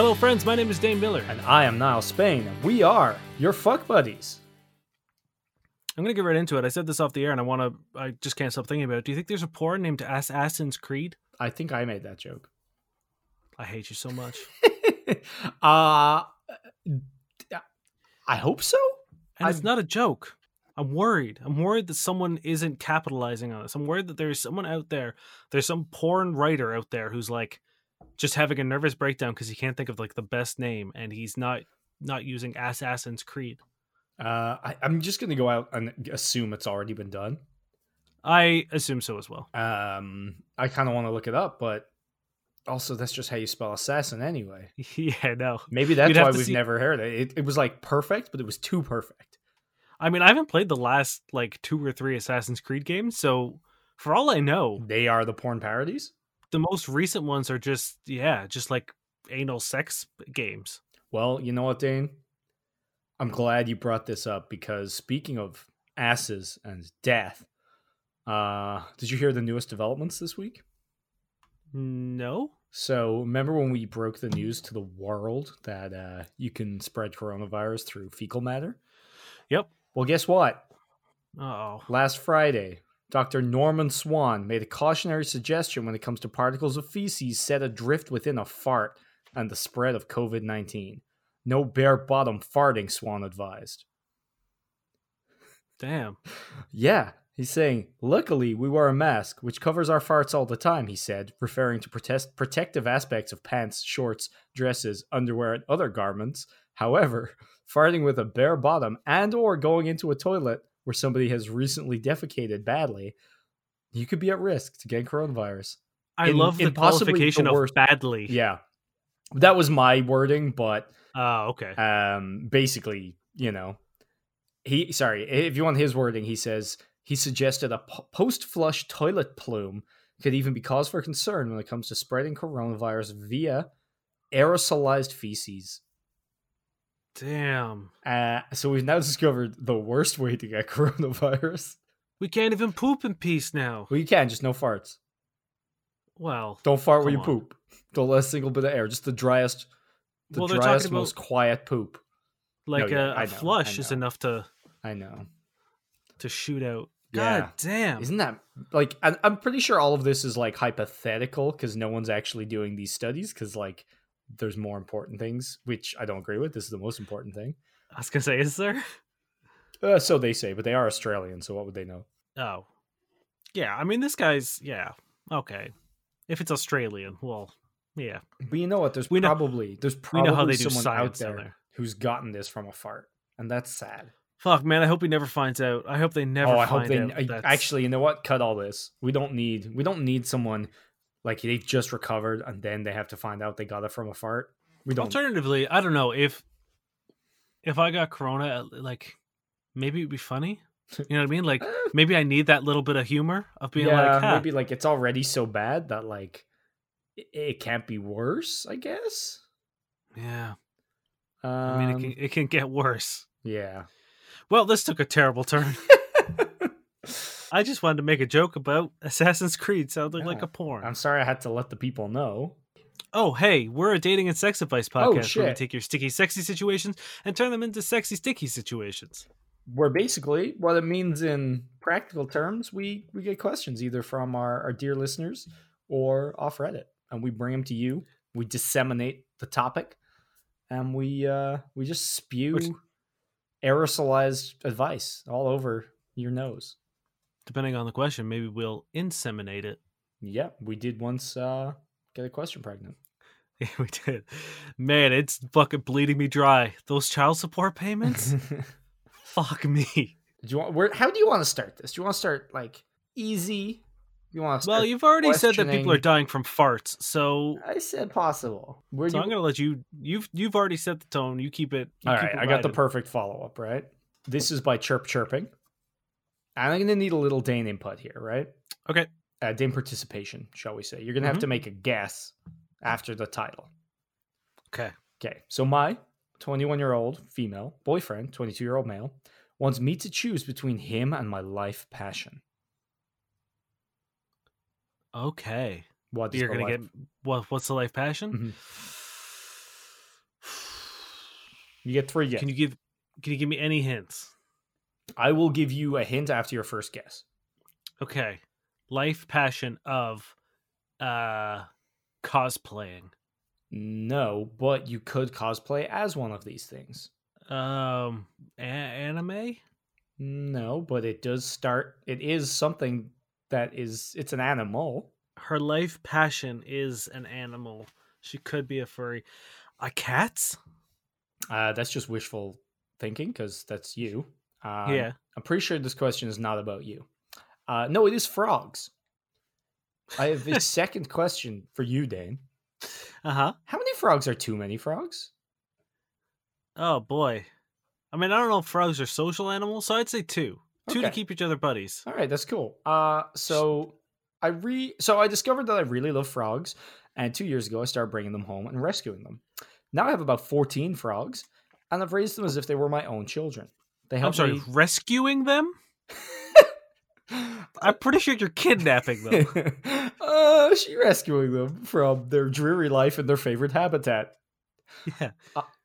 Hello, friends. My name is Dane Miller. And I am Niall Spain, we are your fuck buddies. I'm gonna get right into it. I said this off the air, and I want to. I just can't stop thinking about it. Do you think there's a porn named Assassin's Creed? I think I made that joke. I hate you so much. uh I hope so. And I- it's not a joke. I'm worried. I'm worried that someone isn't capitalizing on this. I'm worried that there's someone out there, there's some porn writer out there who's like just having a nervous breakdown because he can't think of like the best name and he's not not using Assassin's Creed. Uh, I, I'm just gonna go out and assume it's already been done. I assume so as well. Um, I kind of want to look it up, but also that's just how you spell assassin anyway. yeah, no. Maybe that's why we've see- never heard it. it. It was like perfect, but it was too perfect. I mean, I haven't played the last like two or three Assassin's Creed games, so for all I know, They are the porn parodies. The most recent ones are just yeah, just like anal sex games. Well, you know what, Dane? I'm glad you brought this up because speaking of asses and death, uh, did you hear the newest developments this week? No. So, remember when we broke the news to the world that uh, you can spread coronavirus through fecal matter? Yep. Well, guess what? Oh. Last Friday, Dr. Norman Swan made a cautionary suggestion when it comes to particles of feces set adrift within a fart and the spread of COVID 19. No bare bottom farting, Swan advised. Damn. Yeah, he's saying, luckily we wear a mask, which covers our farts all the time, he said, referring to protest- protective aspects of pants, shorts, dresses, underwear, and other garments. However, farting with a bare bottom and or going into a toilet where somebody has recently defecated badly, you could be at risk to get coronavirus. I In- love the qualification the of worst- badly. Yeah. That was my wording, but Oh, okay. um basically you know he sorry if you want his wording he says he suggested a post flush toilet plume could even be cause for concern when it comes to spreading coronavirus via aerosolized feces Damn. uh, so we've now discovered the worst way to get coronavirus We can't even poop in peace now. well you can just no farts Well, don't fart where you on. poop don't let a single bit of air just the driest the Well, driest most quiet poop like yeah, a, I a know, flush is enough to i know to shoot out. Yeah. God damn. Isn't that like I'm pretty sure all of this is like hypothetical because no one's actually doing these studies because like there's more important things which I don't agree with. This is the most important thing. I was gonna say, is there? Uh, so they say, but they are Australian, so what would they know? Oh, yeah. I mean, this guy's yeah. Okay, if it's Australian, well, yeah. But you know what? There's We know- probably there's probably know how they do someone out there, there. who's gotten this from a fart, and that's sad. Fuck, man. I hope he never finds out. I hope they never. oh, I find hope they out I- actually. You know what? Cut all this. We don't need we don't need someone like they've just recovered and then they have to find out they got it from a fart. We don't. Alternatively, I don't know if if I got corona, like maybe it'd be funny. You know what I mean? Like maybe I need that little bit of humor of being yeah, like, huh, maybe like it's already so bad that like it, it can't be worse. I guess. yeah. Um, I mean, it can it can get worse. yeah. Well, this took a terrible turn. I just wanted to make a joke about Assassin's Creed sounding like a porn. I'm sorry I had to let the people know. Oh, hey, we're a dating and sex advice podcast Oh, where we take your sticky, sexy situations and turn them into sexy, sticky situations. Where basically what it means in practical terms, we we get questions either from our, our dear listeners or off Reddit, and we bring them to you. We disseminate the topic, and we uh we just spew aerosolized advice all over your nose. Depending on the question, maybe we'll inseminate it. Yeah, we did once uh get a question pregnant. Yeah, we did. Man, it's fucking bleeding me dry. Those child support payments? Fuck me. Do you want where how do you want to start this? Do you want to start like easy? You want to Well, you've already said that people are dying from farts, so I said possible. Where so you, I'm gonna let you. You've you've already set the tone. You keep it. You All keep right, it I got the perfect follow up, right? This is by Chirp Chirping. I'm going to need a little Dane input here, right? Okay. Uh, Dane participation, shall we say. You're going to have Mhm. to make a guess after the title. Okay. Okay, so my 21 year old female boyfriend, 22 year old male, wants me to choose between him and my life passion. Okay. What You're gonna life- get what? What's the life passion? Mhm. You get three guesses. Can you give can you give me any hints? I will give you a hint after your first guess. Okay. Life passion of uh cosplaying. No, but you could cosplay as one of these things. Um a- anime? No, but it does start. It is something that is. It's an animal. Her life passion is an animal. She could be a furry. A cat? Uh, that's just wishful thinking because that's you. Um, yeah. I'm pretty sure this question is not about you. Uh, no, it is frogs. I have a second question for you, Dane. Uh-huh. How many frogs are too many frogs? Oh boy. I mean, I don't know if frogs are social animals, so I'd say two. Two to keep each other buddies. All right, that's cool. Uh, so I re so I discovered that I really love frogs, and two years ago I started bringing them home and rescuing them. Now I have about fourteen frogs, and I've raised them as if they were my own children. They help I'm sorry, me. rescuing them? I'm pretty sure you're kidnapping them. uh, she rescuing them from their dreary life in their favorite habitat. yeah.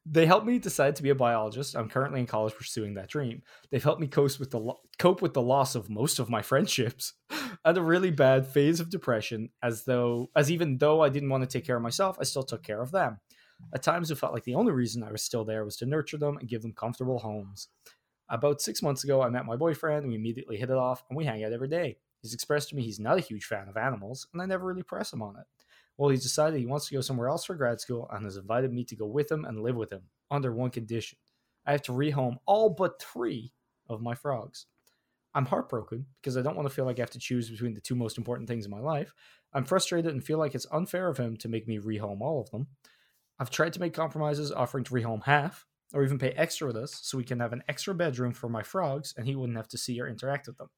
They helped me decide to be a biologist. I'm currently in college pursuing that dream. They've helped me cope with the lo- cope with the loss of most of my friendships and a really bad phase of depression. As though, as even though I didn't want to take care of myself, I still took care of them. At times, it felt like the only reason I was still there was to nurture them and give them comfortable homes. About six months ago, I met my boyfriend. We immediately hit it off, and we hang out every day. He's expressed to me he's not a huge fan of animals, and I never really press him on it. Well, he's decided he wants to go somewhere else for grad school and has invited me to go with him and live with him under one condition. I have to rehome all but three of my frogs. I'm heartbroken because I don't want to feel like I have to choose between the two most important things in my life. I'm frustrated and feel like it's unfair of him to make me rehome all of them. I've tried to make compromises, offering to rehome half, or even pay extra with us so we can have an extra bedroom for my frogs and he wouldn't have to see or interact with them.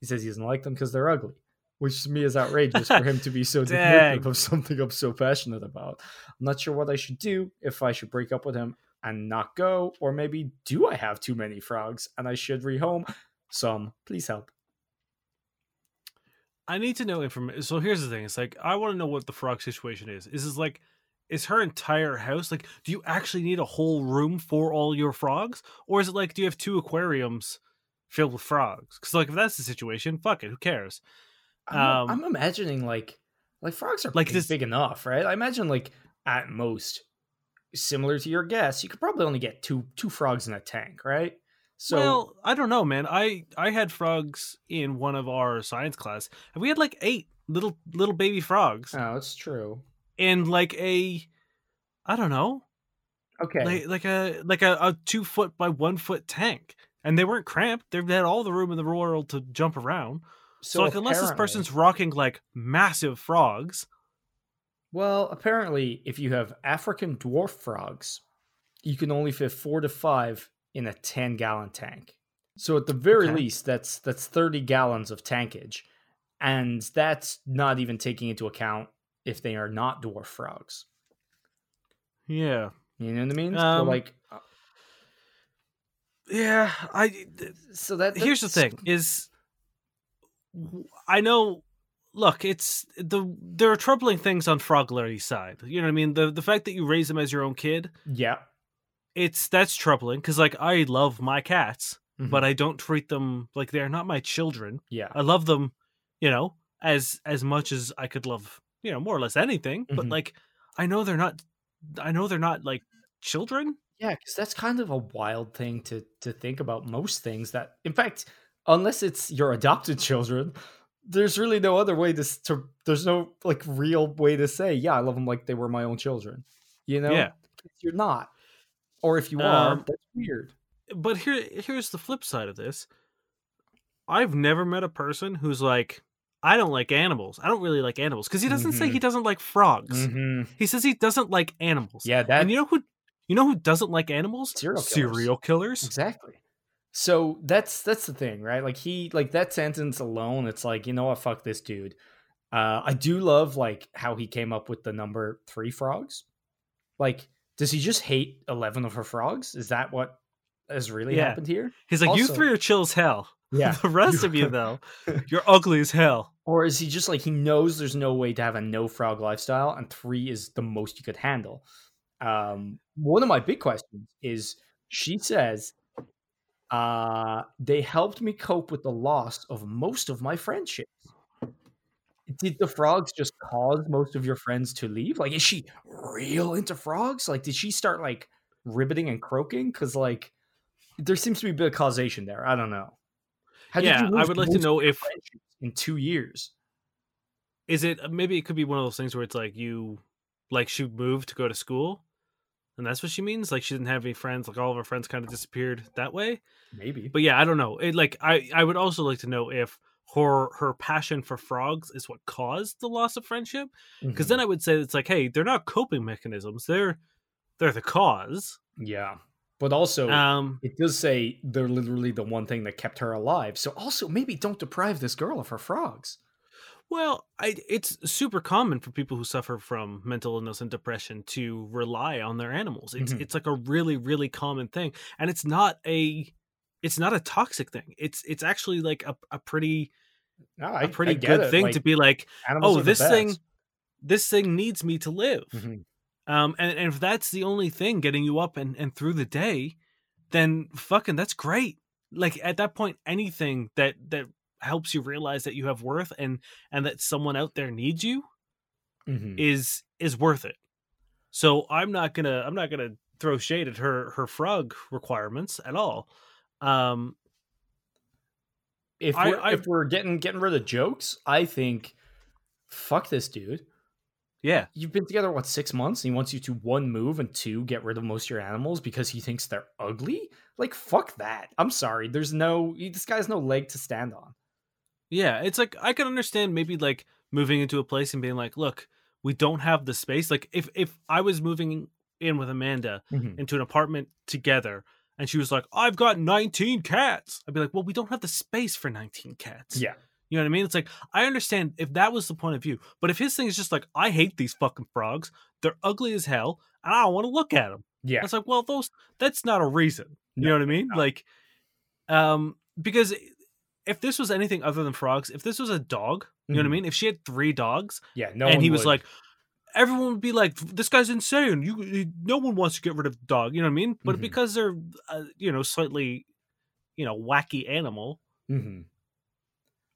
He says he doesn't like them because they're ugly, which to me is outrageous for him to be so definitive of something I'm so passionate about. I'm not sure what I should do if I should break up with him and not go, or maybe do I have too many frogs and I should rehome some? Please help. I need to know information. So here's the thing: it's like I want to know what the frog situation is. Is this like, is her entire house like? Do you actually need a whole room for all your frogs, or is it like, do you have two aquariums filled with frogs? Because like, if that's the situation, fuck it, who cares? I'm, Um, I'm imagining like like frogs are like this- big enough, right? I imagine like at most, similar to your guess, you could probably only get two two frogs in a tank, right? So well, I don't know, man. I I had frogs in one of our science class, and we had like eight little little baby frogs, oh, it's true. In like a, I don't know, Okay, like like a like a, a two foot by one foot tank, and they weren't cramped. They had all the room in the world to jump around. So, like, unless this person's rocking like massive frogs, well, apparently, if you have African dwarf frogs, you can only fit four to five in a ten gallon tank. So at the very Okay. least, that's that's thirty gallons of tankage, and that's not even taking into account if they are not dwarf frogs. yeah, You know what I mean? so Um, like, uh, yeah. I th- so that here's the thing: is I know. Look, it's the there are troubling things on Froglardy's side. You know what I mean? The the fact that you raise them as your own kid, Yeah, it's that's troubling because like I love my cats, Mhm. but I don't treat them like they're not my children. yeah, I love them, you know, as as much as I could love, you know, more or less anything. But Mhm. like, I know they're not. I know they're not like children. yeah. Because that's kind of a wild thing to to think about. Most things that, in fact, unless it's your adopted children, there's really no other way to, to there's no like real way to say, yeah, I love them like they were my own children. You know? Yeah. You're not, or if you are, Um, that's weird. But here, here's the flip side of this. I've never met a person who's like, I don't like animals. I don't really like animals because he doesn't say he doesn't like frogs. Mhm. He says he doesn't like animals. Yeah, that and you know who? You know who doesn't like animals? Serial killers. Serial killers. Exactly. So that's that's the thing, right? Like he like that sentence alone, it's like, you know what, fuck this dude. Uh I do love like how he came up with the number three frogs. Like, does he just hate eleven of her frogs? Is that what has really Yeah. happened here? He's like, you three are chill as hell. Yeah. the rest of you though, you're ugly as hell. Or is he just like he knows there's no way to have a no frog lifestyle and three is the most you could handle? Um one of my big questions is she says, uh, they helped me cope with the loss of most of my friendships. Did the frogs just cause most of your friends to leave? Like, is she real into frogs? Like, did she start like ribbiting and croaking? Because like, there seems to be a bit of causation there. I don't know. How yeah, I would like to know if in two years? Is it maybe it could be one of those things where it's like you like she moved to go to school and that's what she means? Like she didn't have any friends like all of her friends kind of disappeared that way? Maybe. But yeah i don't know. It like i i would also like to know if her her passion for frogs is what caused the loss of friendship because mm-hmm. then i would say it's like hey they're not coping mechanisms they're they're the cause. Yeah but also um it does say they're literally the one thing that kept her alive so also maybe don't deprive this girl of her frogs well, I, it's super common for people who suffer from mental illness and depression to rely on their animals. It's mm-hmm. it's like a really really common thing, and it's not a it's not a toxic thing. It's it's actually like a, a pretty no, I, a pretty good it. thing like, to be like, oh, this thing this thing needs me to live. Mm-hmm. Um, and, and if that's the only thing getting you up and, and through the day, then fucking that's great. Like at that point, anything that that helps you realize that you have worth and and that someone out there needs you mm-hmm. is is worth it so i'm not gonna i'm not gonna throw shade at her her frog requirements at all um if we're, I, if we're getting getting rid of jokes i think fuck this dude yeah you've been together what six months and he wants you to one move and two get rid of most of your animals because he thinks they're ugly like fuck that i'm sorry there's no this guy has no leg to stand on yeah, it's like I can understand maybe like moving into a place and being like, look, we don't have the space. Like if if I was moving in with Amanda mm-hmm. into an apartment together and she was like, I've got 19 cats. I'd be like, well, we don't have the space for 19 cats. Yeah. You know what I mean? It's like I understand if that was the point of view, but if his thing is just like I hate these fucking frogs, they're ugly as hell, and I don't want to look at them. Yeah, it's like well, those that's not a reason. You no, know what I mean? No. Like, um, because if this was anything other than frogs, if this was a dog, you know what I mm-hmm. mean? If she had three dogs, yeah, no, and he would. was like, everyone would be like, "This guy's insane." You, no one wants to get rid of the dog. You know what I mean? But mm-hmm. because they're, uh, you know, slightly, you know, wacky animal. Mm-hmm.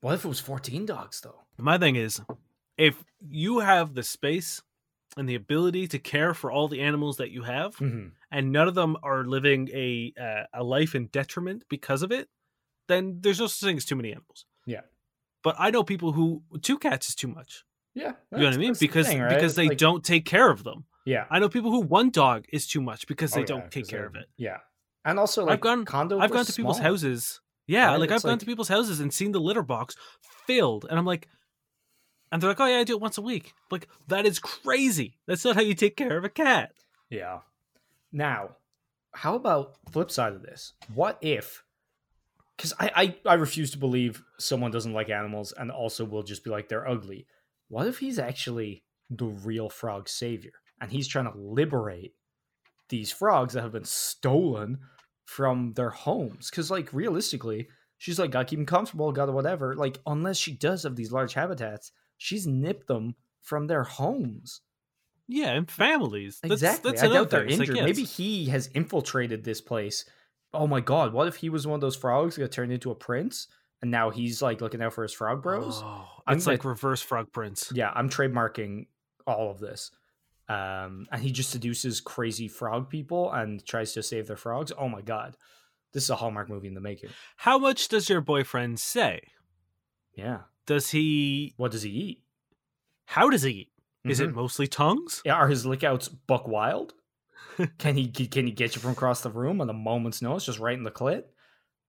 What if it was fourteen dogs though? My thing is, if you have the space and the ability to care for all the animals that you have, mm-hmm. and none of them are living a uh, a life in detriment because of it, then there's no such thing as too many animals. Yeah. But I know people who two cats is too much. Yeah. You know what I mean? Because the thing, right? because they like, don't take care of them. Yeah. I know people who one dog is too much because they oh, don't take care of it. Yeah. And also like I've gone I've gone to small. people's houses. Yeah, right? like I've gone to people's houses and seen the litter box filled and I'm like and they're like, "Oh yeah, I do it once a week." Like that is crazy. That's not how you take care of a cat. Yeah. Now, how about flip side of this? What if because I, I I refuse to believe someone doesn't like animals and also will just be like they're ugly. What if he's actually the real frog savior and he's trying to liberate these frogs that have been stolen from their homes? Because like realistically, she's like gotta keep them comfortable, gotta whatever. Like unless she does have these large habitats, she's nipped them from their homes. Yeah, and families. Exactly. That's, that's I doubt they're injured. Like, yes. Maybe he has infiltrated this place oh my god, what if he was one of those frogs that turned into a prince? And now he's like looking out for his frog bros. Oh, it's like reverse frog prince. Yeah, I'm trademarking all of this. Um, and he just seduces crazy frog people and tries to save their frogs. Oh my god, this is a Hallmark movie in the making. How much does your boyfriend say? Yeah. Does he? What does he eat? How does he eat? Is mm-hmm. it mostly tongues? Yeah, are his lickouts buck wild? can he can he get you from across the room on a moment's notice, just right in the clit?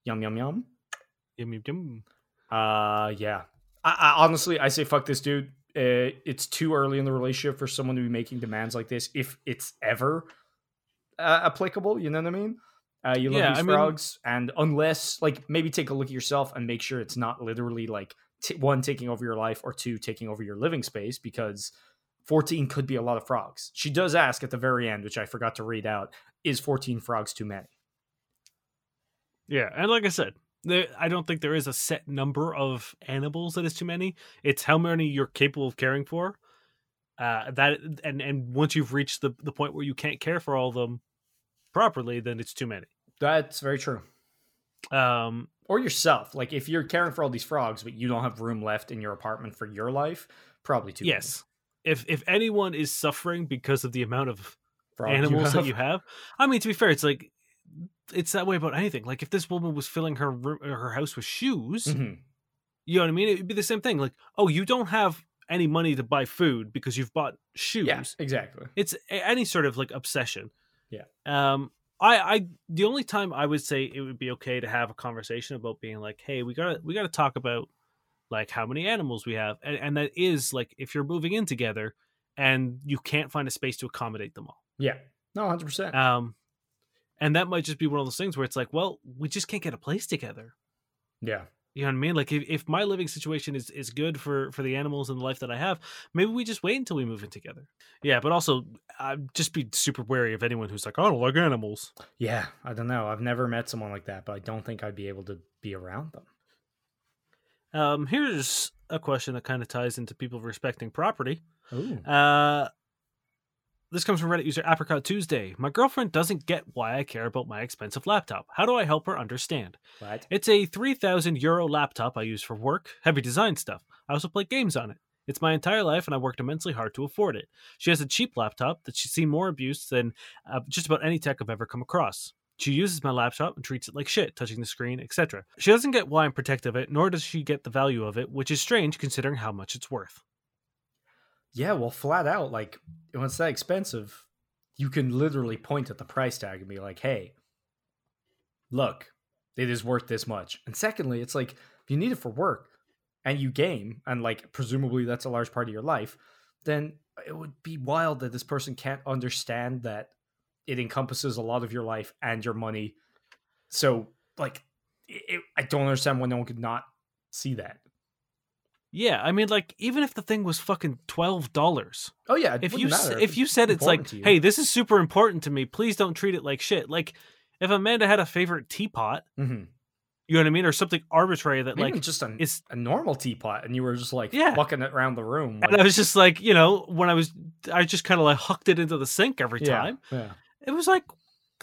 Yum yum yum. Yum yum yum. Uh, yeah. I, I honestly, I say fuck this dude. Uh, it's too early in the relationship for someone to be making demands like this, if it's ever uh, applicable. You know what I mean? Uh, you love yeah, these I frogs, mean... and unless, like, maybe take a look at yourself and make sure it's not literally like t- one taking over your life or two taking over your living space, because 14 could be a lot of frogs. She does ask at the very end, which I forgot to read out, is 14 frogs too many? Yeah, and like I said, there, I don't think there is a set number of animals that is too many. It's how many you're capable of caring for. Uh, that and and once you've reached the the point where you can't care for all of them properly, then it's too many. That's very true. Um, Or yourself. Like if you're caring for all these frogs, but you don't have room left in your apartment for your life, probably too. many yes. If if anyone is suffering because of the amount of frogs you animals that you have, I mean, to be fair, it's like it's that way about anything. Like if this woman was filling her room, her house with shoes, Mhm. you know what I mean? It'd be the same thing. Like, oh, you don't have any money to buy food because you've bought shoes. Yeah, exactly. It's a- any sort of like obsession. Yeah. Um. I, I the only time I would say it would be okay to have a conversation about being like, hey, we gotta we gotta talk about like how many animals we have, and, and that is like if you're moving in together and you can't find a space to accommodate them all. Yeah. No, hundred percent. Um, and that might just be one of those things where it's like, well, we just can't get a place together. Yeah. You know what I mean? Like if, if my living situation is, is good for, for the animals and the life that I have, maybe we just wait until we move in together. Yeah, but also uh, just be super wary of anyone who's like, I don't like animals. Yeah. I don't know. I've never met someone like that, but I don't think I'd be able to be around them. Um, here's a question that kind of ties into people respecting property. Ooh. Uh, this comes from Reddit user Apricot Tuesday. My girlfriend doesn't get why I care about my expensive laptop. How do I help her understand? What? It's a 3,000 euro laptop I use for work, heavy design stuff. I also play games on it. It's my entire life, and I worked immensely hard to afford it. She has a cheap laptop that she's seen more abuse than uh, just about any tech I've ever come across. She uses my laptop and treats it like shit, touching the screen, etc. She doesn't get why I'm protective of it, nor does she get the value of it, which is strange considering how much it's worth. Yeah, well, flat out, like when it's that expensive, you can literally point at the price tag and be like, "Hey, look, it is worth this much." And secondly, it's like if you need it for work and you game, and like presumably that's a large part of your life, then it would be wild that this person can't understand that it encompasses a lot of your life and your money. So, like, it, I don't understand why no one could not see that. Yeah, I mean, like even if the thing was fucking twelve dollars, Oh yeah, if you matter if you said it's like, to you. hey, this is super important to me, please don't treat it like shit. Like if Amanda had a favorite teapot, Mhm. you know what I mean, or something arbitrary that Maybe like just a, is a normal teapot, and you were just like Yeah. fucking it around the room. and I was just like, you know, when I was, I just kind of like hucked it into the sink every yeah, time. Yeah, It was like,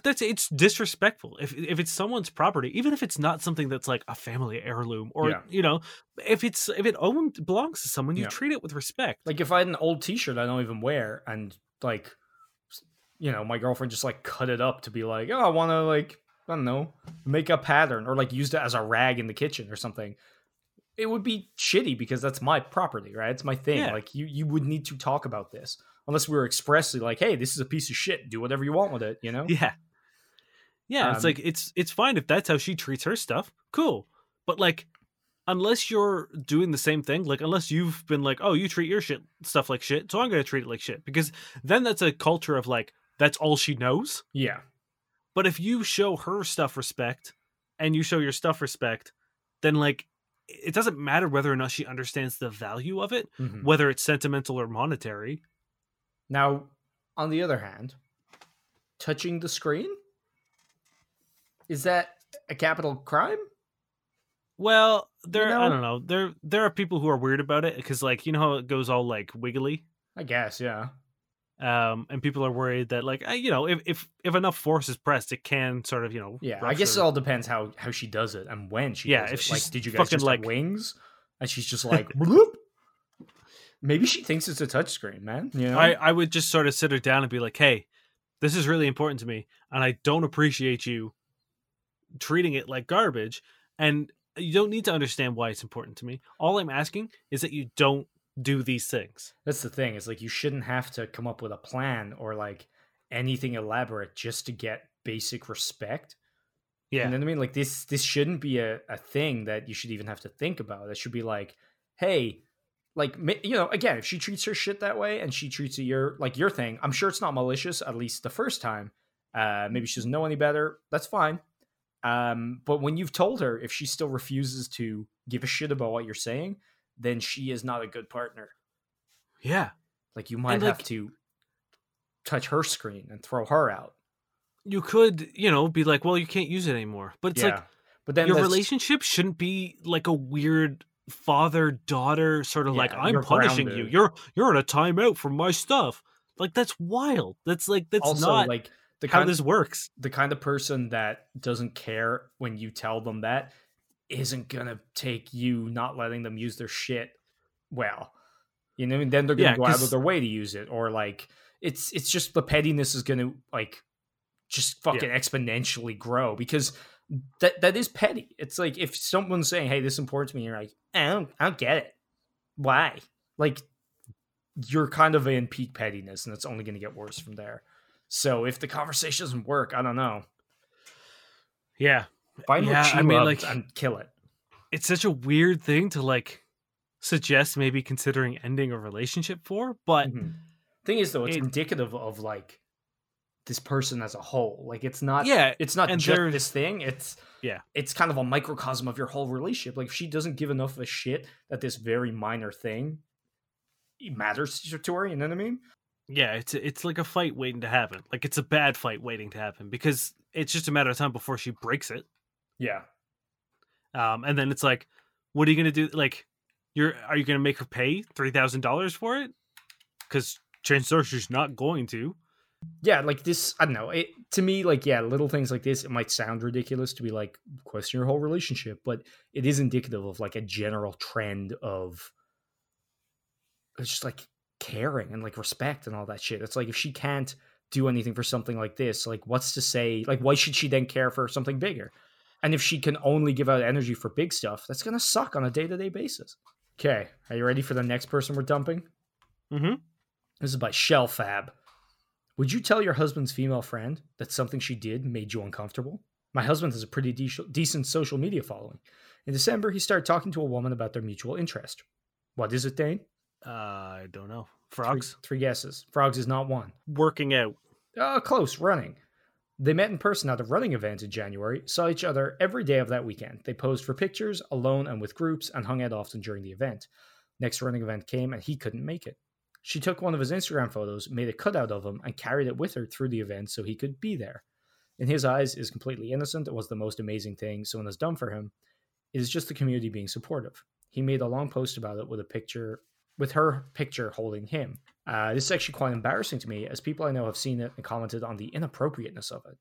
that's it's disrespectful. If if it's someone's property, even if it's not something that's like a family heirloom, or Yeah. you know, if it's if it owned belongs to someone, you Yeah. treat it with respect. like if I had an old T-shirt I don't even wear, and like, you know, my girlfriend just like cut it up to be like, oh, I want to like, I don't know, make a pattern, or like used it as a rag in the kitchen or something. It would be shitty because that's my property, right? It's my thing. Yeah. Like you, you would need to talk about this unless we were expressly like, hey, this is a piece of shit. Do whatever you want with it. You know? Yeah. Yeah, it's Um, like it's it's fine if that's how she treats her stuff. Cool. But like unless you're doing the same thing, like unless you've been like, "Oh, you treat your shit stuff like shit, so I'm going to treat it like shit." Because then that's a culture of like that's all she knows. Yeah. But if you show her stuff respect and you show your stuff respect, then like it doesn't matter whether or not she understands the value of it, Mhm. whether it's sentimental or monetary. Now, on the other hand, touching the screen is that a capital crime? Well, there I know? don't know. There there are people who are weird about it because like you know how it goes all like wiggly. I guess, yeah. um, and people are worried that like you know if if if enough force is pressed, it can sort of you know Yeah, I guess it all depends how how she does it and when she Yeah, does if it. Like, she's did you guys just like- wings? And she's just like, bloop. Maybe she thinks it's a touchscreen, man. You know? I I would just sort of sit her down and be like, hey, this is really important to me, and I don't appreciate you treating it like garbage, and you don't need to understand why it's important to me. All I'm asking is that you don't do these things. That's the thing. Is like you shouldn't have to come up with a plan or like anything elaborate just to get basic respect. Yeah, and what I mean? Like this this shouldn't be a, a thing that you should even have to think about. It should be like, hey, like you know, again, if she treats her shit that way and she treats it your like your thing, I'm sure it's not malicious, at least the first time. Uh maybe she doesn't know any better. That's fine. Um, but when you've told her if she still refuses to give a shit about what you're saying, then she is not a good partner. yeah. Like you might And, have like- to touch her screen and throw her out. You could you know be like, well, you can't use it anymore, but it's yeah. like but then your that's- relationship shouldn't be like a weird father daughter sort of like I'm punishing you. grounded. You're you're on a timeout from my stuff. Like that's wild. That's like that's also not like the how kind this works. the kind of person that doesn't care when you tell them that isn't gonna take you not letting them use their shit well. You know, and then they're gonna Yeah, go out of their way to use it, or like it's it's just the pettiness is gonna like just fucking exponentially grow because that that is petty. It's like if someone's saying, "Hey, this is important to me," you're like, "I don't, I don't get it. Why?" Like you're kind of in peak pettiness, and it's only going to get worse from there. So if the conversation doesn't work, I don't know. Yeah. Find Yeah, what she I mean, like- and kill it. It's such a weird thing to like suggest maybe considering ending a relationship for, but Mhm. Thing is, though, it's it- indicative of like this person as a whole. Like it's not. yeah, It's not just there's- this thing. It's Yeah. It's kind of a microcosm of your whole relationship. Like if she doesn't give enough of a shit that this very minor thing matters to her. You know what I mean? Yeah, it's it's like a fight waiting to happen. Like it's a bad fight waiting to happen because it's just a matter of time before she breaks it. Yeah. Um, and then it's like, what are you gonna do? Like, you're are you gonna make her pay three thousand dollars for it? Because chances are she's not going to. yeah like this i don't know it to me like yeah little things like this it might sound ridiculous to be like question your whole relationship but it is indicative of like a general trend of it's just like caring and like respect and all that shit it's like if she can't do anything for something like this like what's to say like why should she then care for something bigger and if she can only give out energy for big stuff that's gonna suck on a day-to-day basis okay are you ready for the next person we're dumping Mm-hmm. this is by Shell Fab. Would you tell your husband's female friend that something she did made you uncomfortable? My husband has a pretty de- decent social media following. In December, he started talking to a woman about their mutual interest. What is it, Dane? Uh, I don't know. Three, Frogs three guesses. Frogs is not one. working out. Uh, close, running. They met in person at a running event in January, saw each other every day of that weekend. They posed for pictures, alone and with groups, and hung out often during the event. Next running event came, and he couldn't make it. She took one of his Instagram photos, made a cutout of him, and carried it with her through the event so he could be there. In his eyes, it is completely innocent. It was the most amazing thing someone has done for him. It is just the community being supportive. He made a long post about it with a picture, with her picture holding him. Uh, this is actually quite embarrassing to me, as people I know have seen it and commented on the inappropriateness of it.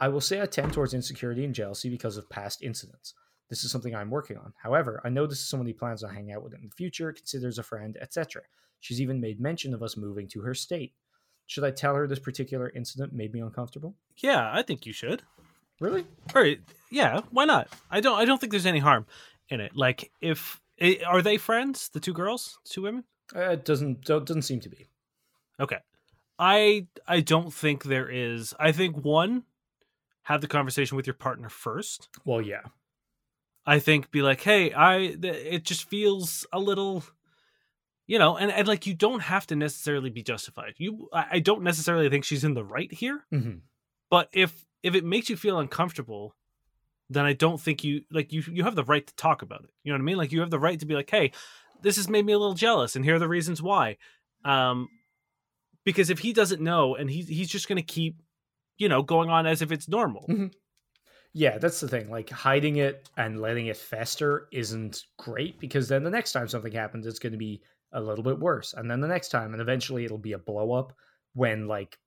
I will say I tend towards insecurity and jealousy because of past incidents. This is something I'm working on. However, I know this is someone he plans on hanging out with in the future, considers a friend, etc. She's even made mention of us moving to her state. Should I tell her this particular incident made me uncomfortable? Yeah, I think you should. Really? All right. Yeah, why not? I don't. I don't think there's any harm in it. Like, if are they friends? The two girls, two women. Uh, it doesn't doesn't seem to be. Okay. I I don't think there is. I think one, have the conversation with your partner first. Well, yeah. I think be like, hey, I it just feels a little, you know, and, and like you don't have to necessarily be justified. You, I, I don't necessarily think she's in the right here, hmm but if if it makes you feel uncomfortable, then I don't think you like you you have the right to talk about it. You know what I mean? Like you have the right to be like, hey, this has made me a little jealous, and here are the reasons why. Um, because if he doesn't know, and he's he's just gonna keep, you know, going on as if it's normal. Mhm. Yeah, that's the thing. Like hiding it and letting it fester isn't great because then the next time something happens, it's going to be a little bit worse, and then the next time, and eventually it'll be a blow up when like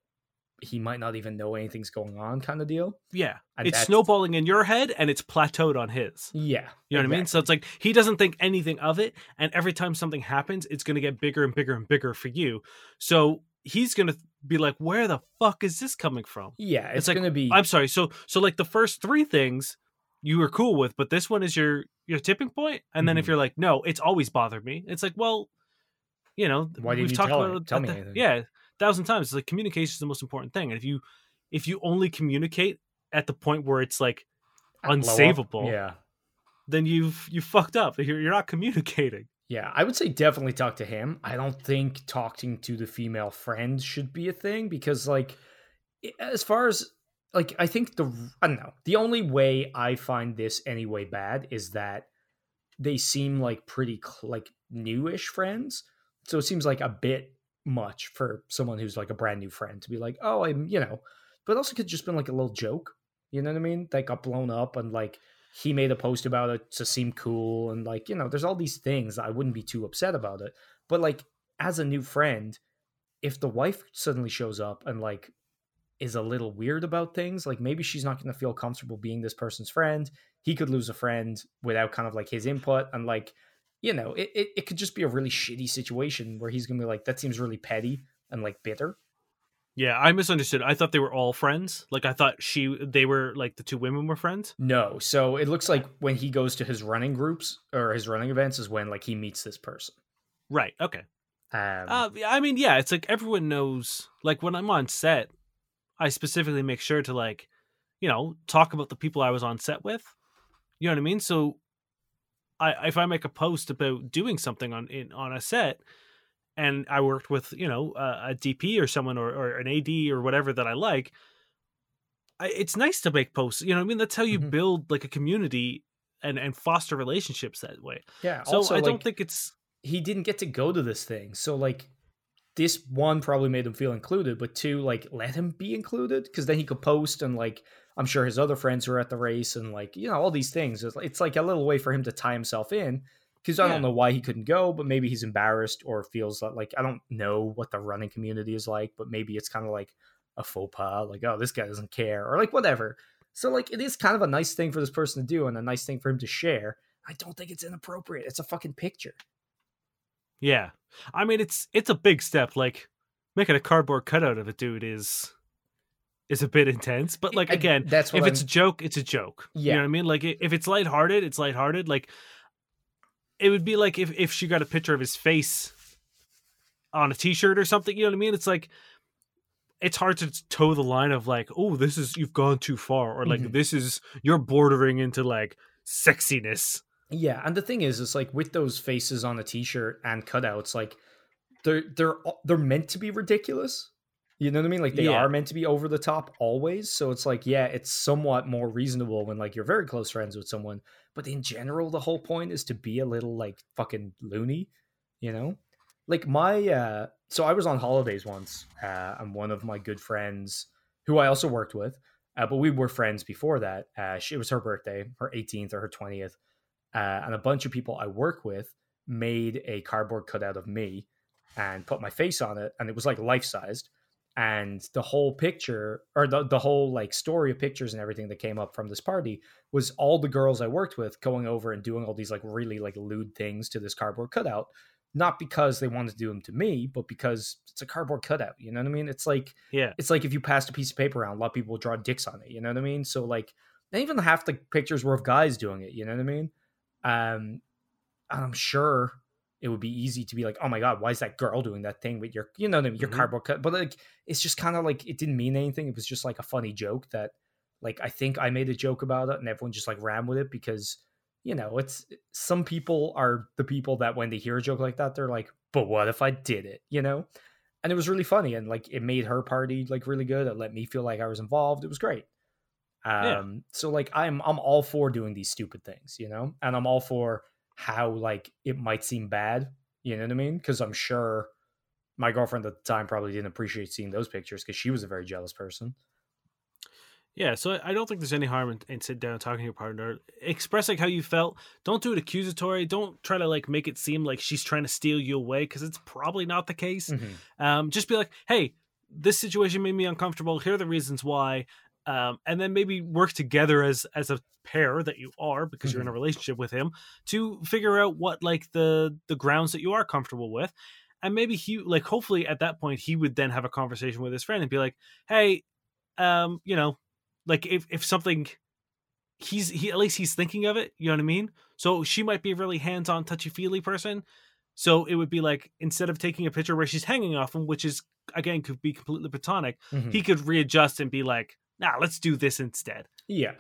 he might not even know anything's going on, kind of deal. Yeah, And it's that's- snowballing in your head, and it's plateaued on his. Yeah, You know what I mean? So it's like he doesn't think anything of it, and every time something happens, it's going to get bigger and bigger and bigger for you. So he's going to be like, "Where the fuck is this coming from?" yeah, it's, it's like, going to be I'm sorry. So so like the first three things you were cool with, but this one is your your tipping point. And then if Mhm. you're like, "No, it's always bothered me," it's like, well, you know, Why didn't you tell about her- it tell me the- anything? Yeah, thousand times. It's like communication is the most important thing, and if you if you only communicate at the point where it's like a blow up. unsavable, Yeah, then you've you fucked up. You're, you're not communicating. Yeah, I would say definitely talk to him. I don't think talking to the female friend should be a thing because, like, as far as like, I think the I don't know. The only way I find this anyway bad is that they seem like pretty cl- like newish friends, so it seems like a bit much for someone who's like a brand new friend to be like, oh, I'm you know, but also could just been like a little joke. You know what I mean? That got blown up and like he made a post about it to seem cool and like you know there's all these things i wouldn't be too upset about it but like as a new friend if the wife suddenly shows up and like is a little weird about things like maybe she's not going to feel comfortable being this person's friend he could lose a friend without kind of like his input and like you know it, it, it could just be a really shitty situation where he's going to be like that seems really petty and like bitter Yeah, I misunderstood. I thought they were all friends. Like I thought she they were like the two women were friends. no so it looks like when he goes to his running groups or his running events is when like he meets this person Right. Okay. um Uh, I mean, yeah, it's like everyone knows. Like when I'm on set, I specifically make sure to like, you know, talk about the people I was on set with. You know what I mean? So, I if I make a post about doing something on in on a set, and I worked with you know a, a DP or someone or, or an AD or whatever that I like, I, it's nice to make posts. You know what I mean? That's how you Mhm. build like a community and and foster relationships that way. yeah So also, I don't think it's he didn't get to go to this thing. So like this one probably made him feel included, but two, like let him be included because then he could post and like I'm sure his other friends were at the race and like you know all these things. It's, it's like a little way for him to tie himself in because I Yeah. don't know why he couldn't go, but maybe he's embarrassed or feels that like I don't know what the running community is like, but maybe it's kind of like a faux pas, like oh this guy doesn't care or like whatever. So like it is kind of a nice thing for this person to do and a nice thing for him to share. I don't think it's inappropriate. It's a fucking picture. Yeah. I mean it's it's a big step like making a cardboard cutout of a dude is is a bit intense, but like I- again, that's if it's I'm- a joke, it's a joke. You Yeah. know what I mean? Like if it's lighthearted, it's lighthearted. Like it would be like if if she got a picture of his face on a t-shirt or something, you know what I mean? It's like it's hard to toe the line of like, oh, this is you've gone too far, or like Mhm. this is you're bordering into like sexiness. Yeah, and the thing is, it's like with those faces on a T-shirt and cutouts, like they're they're they're meant to be ridiculous. You know what I mean? Like they Yeah. are meant to be over the top always. So it's like, yeah, it's somewhat more reasonable when like you're very close friends with someone. But in general, the whole point is to be a little like fucking loony, you know? Like my uh so I was on holidays once, uh, and one of my good friends who I also worked with, uh, but we were friends before that. Uh, she, it was her birthday, her 18th or her 20th uh, and a bunch of people I work with made a cardboard cutout of me and put my face on it, and it was like life sized. And the whole picture, or the, the whole like story of pictures and everything that came up from this party was all the girls I worked with going over and doing all these like really like lewd things to this cardboard cutout, not because they wanted to do them to me, but because it's a cardboard cutout. You know what I mean? It's like Yeah. it's like if you passed a piece of paper around, a lot of people would draw dicks on it. You know what I mean? So like, not even half the pictures were of guys doing it. You know what I mean? Um, and I'm sure it would be easy to be like, oh my god, why is that girl doing that thing with your, you know, what I mean, your Mhm. cardboard cut? But like, it's just kind of like it didn't mean anything. It was just like a funny joke that, like, I think I made a joke about it, and everyone just like ran with it because, you know, it's some people are the people that when they hear a joke like that, they're like, but what if I did it? You know. And it was really funny, and like it made her party like really good. It let me feel like I was involved. It was great. Um, Yeah. so like I'm I'm all for doing these stupid things, you know, and I'm all for how like it might seem bad, you know what I mean? Because I'm sure my girlfriend at the time probably didn't appreciate seeing those pictures because she was a very jealous person. Yeah, so I- don't think there's any harm in, in sitting down and talking to your partner. Express like how you felt. Don't do it accusatory. Don't try to like make it seem like she's trying to steal you away because it's probably not the case. Um, just be like, hey, this situation made me uncomfortable. Here are the reasons why. Um, and then maybe work together as as a pair that you are because you're in a relationship with him to figure out what like the the grounds that you are comfortable with. And maybe he like hopefully at that point he would then have a conversation with his friend and be like, hey, um, you know, like if if something he's he at least he's thinking of it, you know what I mean? So she might be a really hands-on touchy-feely person. So it would be like instead of taking a picture where she's hanging off him, which is again could be completely platonic, Mhm. he could readjust and be like, "Nah, let's do this instead." Yeah.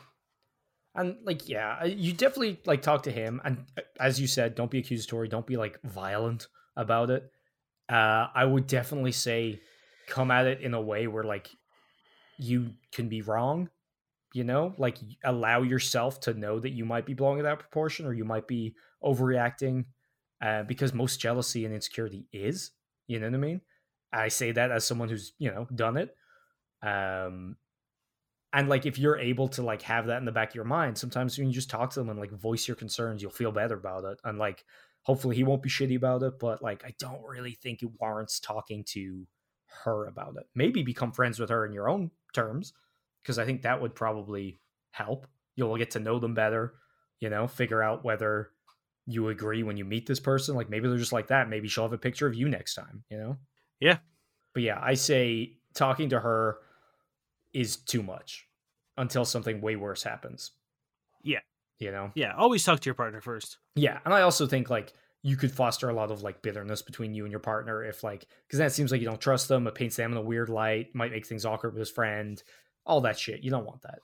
And like, yeah, you definitely like talk to him, and uh, as you said, don't be accusatory, don't be like violent about it. Uh, I would definitely say come at it in a way where like you can be wrong, you know, like allow yourself to know that you might be blowing it out of proportion or you might be overreacting, uh, because most jealousy and insecurity is, you know what I mean. I say that as someone who's you know done it. Um, and like if you're able to like have that in the back of your mind sometimes when you just talk to them and like voice your concerns you'll feel better about it. And like hopefully he won't be shitty about it but like i don't really think it warrants talking to her about it. Maybe become friends with her in your own terms because i think that would probably help. You'll get to know them better you know figure out whether you agree when you meet this person. Like maybe they're just like that. Maybe she'll have a picture of you next time you know? Yeah. but yeah i say talking to her is too much until something way worse happens. Yeah. you know? Yeah, always talk to your partner first. yeah and i also think like you could foster a lot of like bitterness between you and your partner if like because that seems like you don't trust them it paints them in a weird light might make things awkward with his friend all that shit. You don't want that.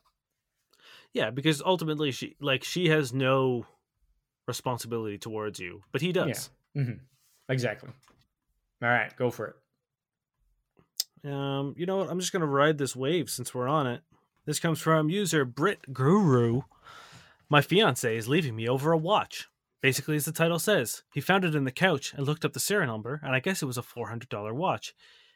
Yeah, because ultimately she like she has no responsibility towards you, but he does. hmm exactly. All right go for it Um, you know what? I'm just gonna ride this wave since we're on it. This comes from user Brit Guru. My fiance is leaving me over a watch. Basically, as the title says, he found it in the couch and looked up the serial number, and I guess it was a $400 watch.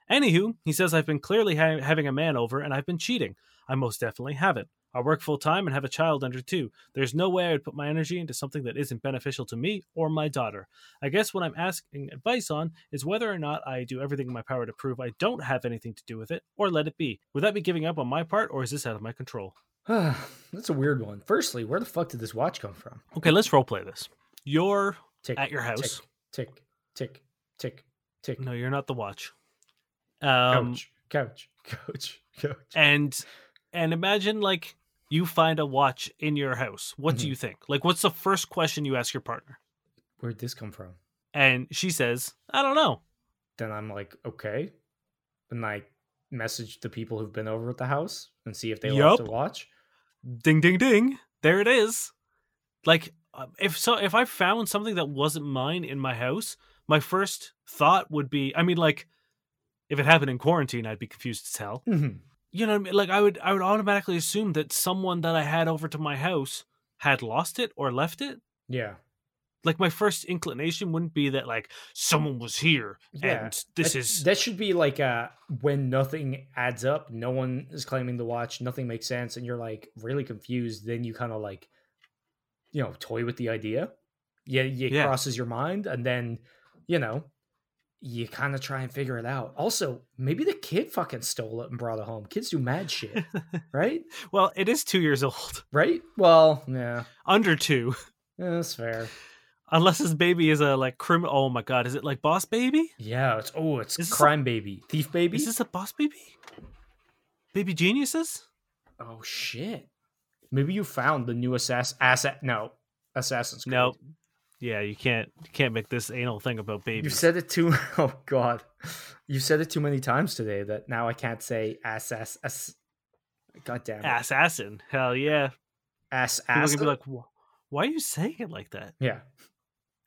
Anywho, he says I've been clearly ha- having a man over and I've been cheating. I most definitely haven't. I work full time and have a child under two. There's no way I would put my energy into something that isn't beneficial to me or my daughter. I guess what I'm asking advice on is whether or not I do everything in my power to prove I don't have anything to do with it or let it be. Would that be giving up on my part or is this out of my control? that's a weird one firstly where the fuck did this watch come from Okay, let's roleplay this. You're tick at your house. tick tick tick tick No, you're not the watch. Um, couch couch couch couch and and imagine like you find a watch in your house. What do Mhm. you think? Like, what's the first question you ask your partner? where'd this come from And she says, "I don't know." then i'm like okay and i message the people who've been over at the house and see if they Yup. love to watch Ding, ding, ding. There it is. Like, uh, if so, if I found something that wasn't mine in my house, my first thought would be, I mean, like, if it happened in quarantine, I'd be confused as hell. Mhm. You know, what I mean? like, I would, I would automatically assume that someone that I had over to my house had lost it or left it. yeah like my first inclination wouldn't be that like someone was here Yeah, and this that, is that should be like uh when nothing adds up no one is claiming the watch nothing makes sense and you're like really confused then you kind of like you know toy with the idea yeah it Yeah. crosses your mind and then you know you kind of try and figure it out. Also maybe the kid fucking stole it and brought it home. Kids do mad shit right? Well it is two years old. Right? Well yeah. Under two. Yeah, that's fair. Unless his baby is a like criminal oh my god is it like boss baby? Yeah it's oh it's Is this a- crime baby. Thief baby? Is this a boss baby? Baby geniuses? Oh shit! Maybe you found the new assassin. Asset? No, Assassin's Creed. no yeah you can't you can't make this anal thing about babies. you said it too. Oh god, you said it too many times today that now I can't say ass ass. ass. God damn it. assassin hell yeah ass people ass. gonna be like why are you saying it like that yeah,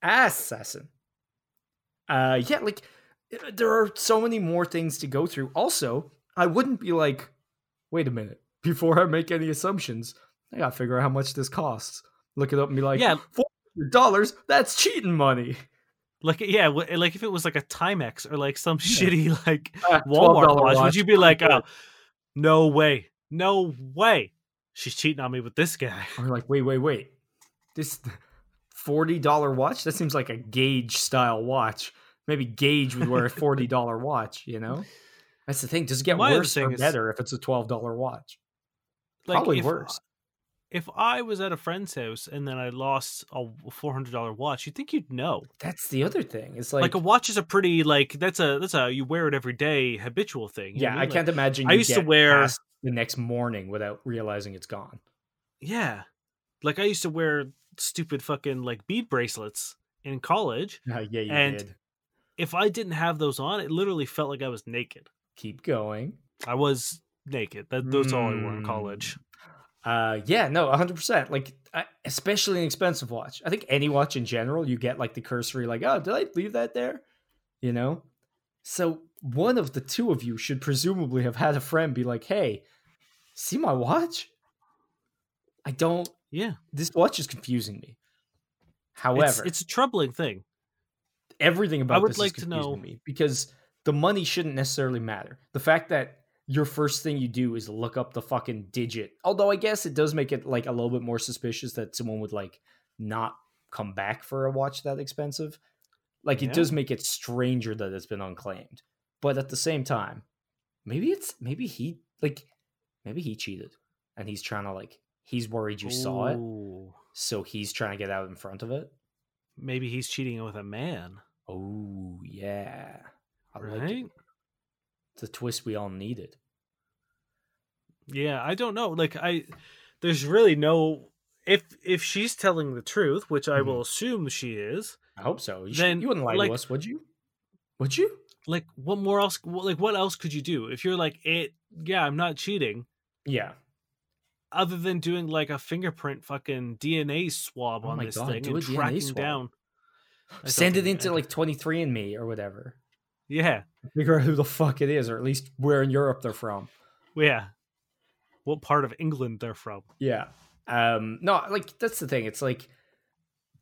assassin. Uh, yeah, like uh, there are so many more things to go through. Also, I wouldn't be like, wait a minute, before I make any assumptions, I gotta figure out how much this costs. Look it up and be like, Yeah. four dollars. That's cheating money. like yeah like if it was like a timex or like some Yeah. shitty like Ah, Walmart $12 watch, would you be like, oh, no way, no way, she's cheating on me with this guy? Or like, wait, wait, wait. This forty dollar watch? That seems like a gauge style watch. Maybe Gauge would wear a forty dollar watch. You know, that's the thing. Does it get My worse or is- better if it's a twelve dollar watch? Like, Probably if, worse. If I was at a friend's house and then I lost a four hundred dollar watch, you'd think you'd know? That's the other thing. It's Like, like, a watch is a pretty like that's a that's a you wear it every day habitual thing. yeah, I mean? can't imagine. I used to wear- the next morning without realizing it's gone. Yeah, like I used to wear stupid fucking like bead bracelets in college. Uh, yeah, you And- did. If I didn't have those on, it literally felt like I was naked. Keep going. I was naked. That that's all I wore in Mm. college. Uh, yeah, no, hundred percent. Like, especially an expensive watch. I think any watch in general, you get like the cursory, like, oh, did I leave that there? You know. So one of the two of you should presumably have had a friend be like, "Hey, see my watch? I don't. Yeah, This watch is confusing me." However, it's a troubling thing. everything about I would this like is to know- me because the money shouldn't necessarily matter. The fact that your first thing you do is look up the fucking digit. Although I guess it does make it like a little bit more suspicious that someone would like not come back for a watch that expensive. Like it does make it stranger that it's been unclaimed. But at the same time, maybe it's maybe he like maybe he cheated and he's trying to like he's worried you saw it, so he's trying to get out in front of it. Maybe he's cheating with a man, Oh yeah. I like right? it. It's a twist we all needed. Yeah, I don't know. Like I there's really no if if she's telling the truth, which I will mm-hmm. assume she is, I hope so. You, Then, should, you wouldn't lie like- to us, would you? Would you? like what more else like what else could you do? If you're like it yeah, I'm not cheating Yeah. other than doing like a fingerprint fucking DNA swab Oh on this God, thing do and tracking down Send it into like 23andMe or whatever. Yeah. Figure out who the fuck it is, or at least where in Europe they're from. Yeah. What part of England they're from. Yeah. Um, no, like that's the thing. It's like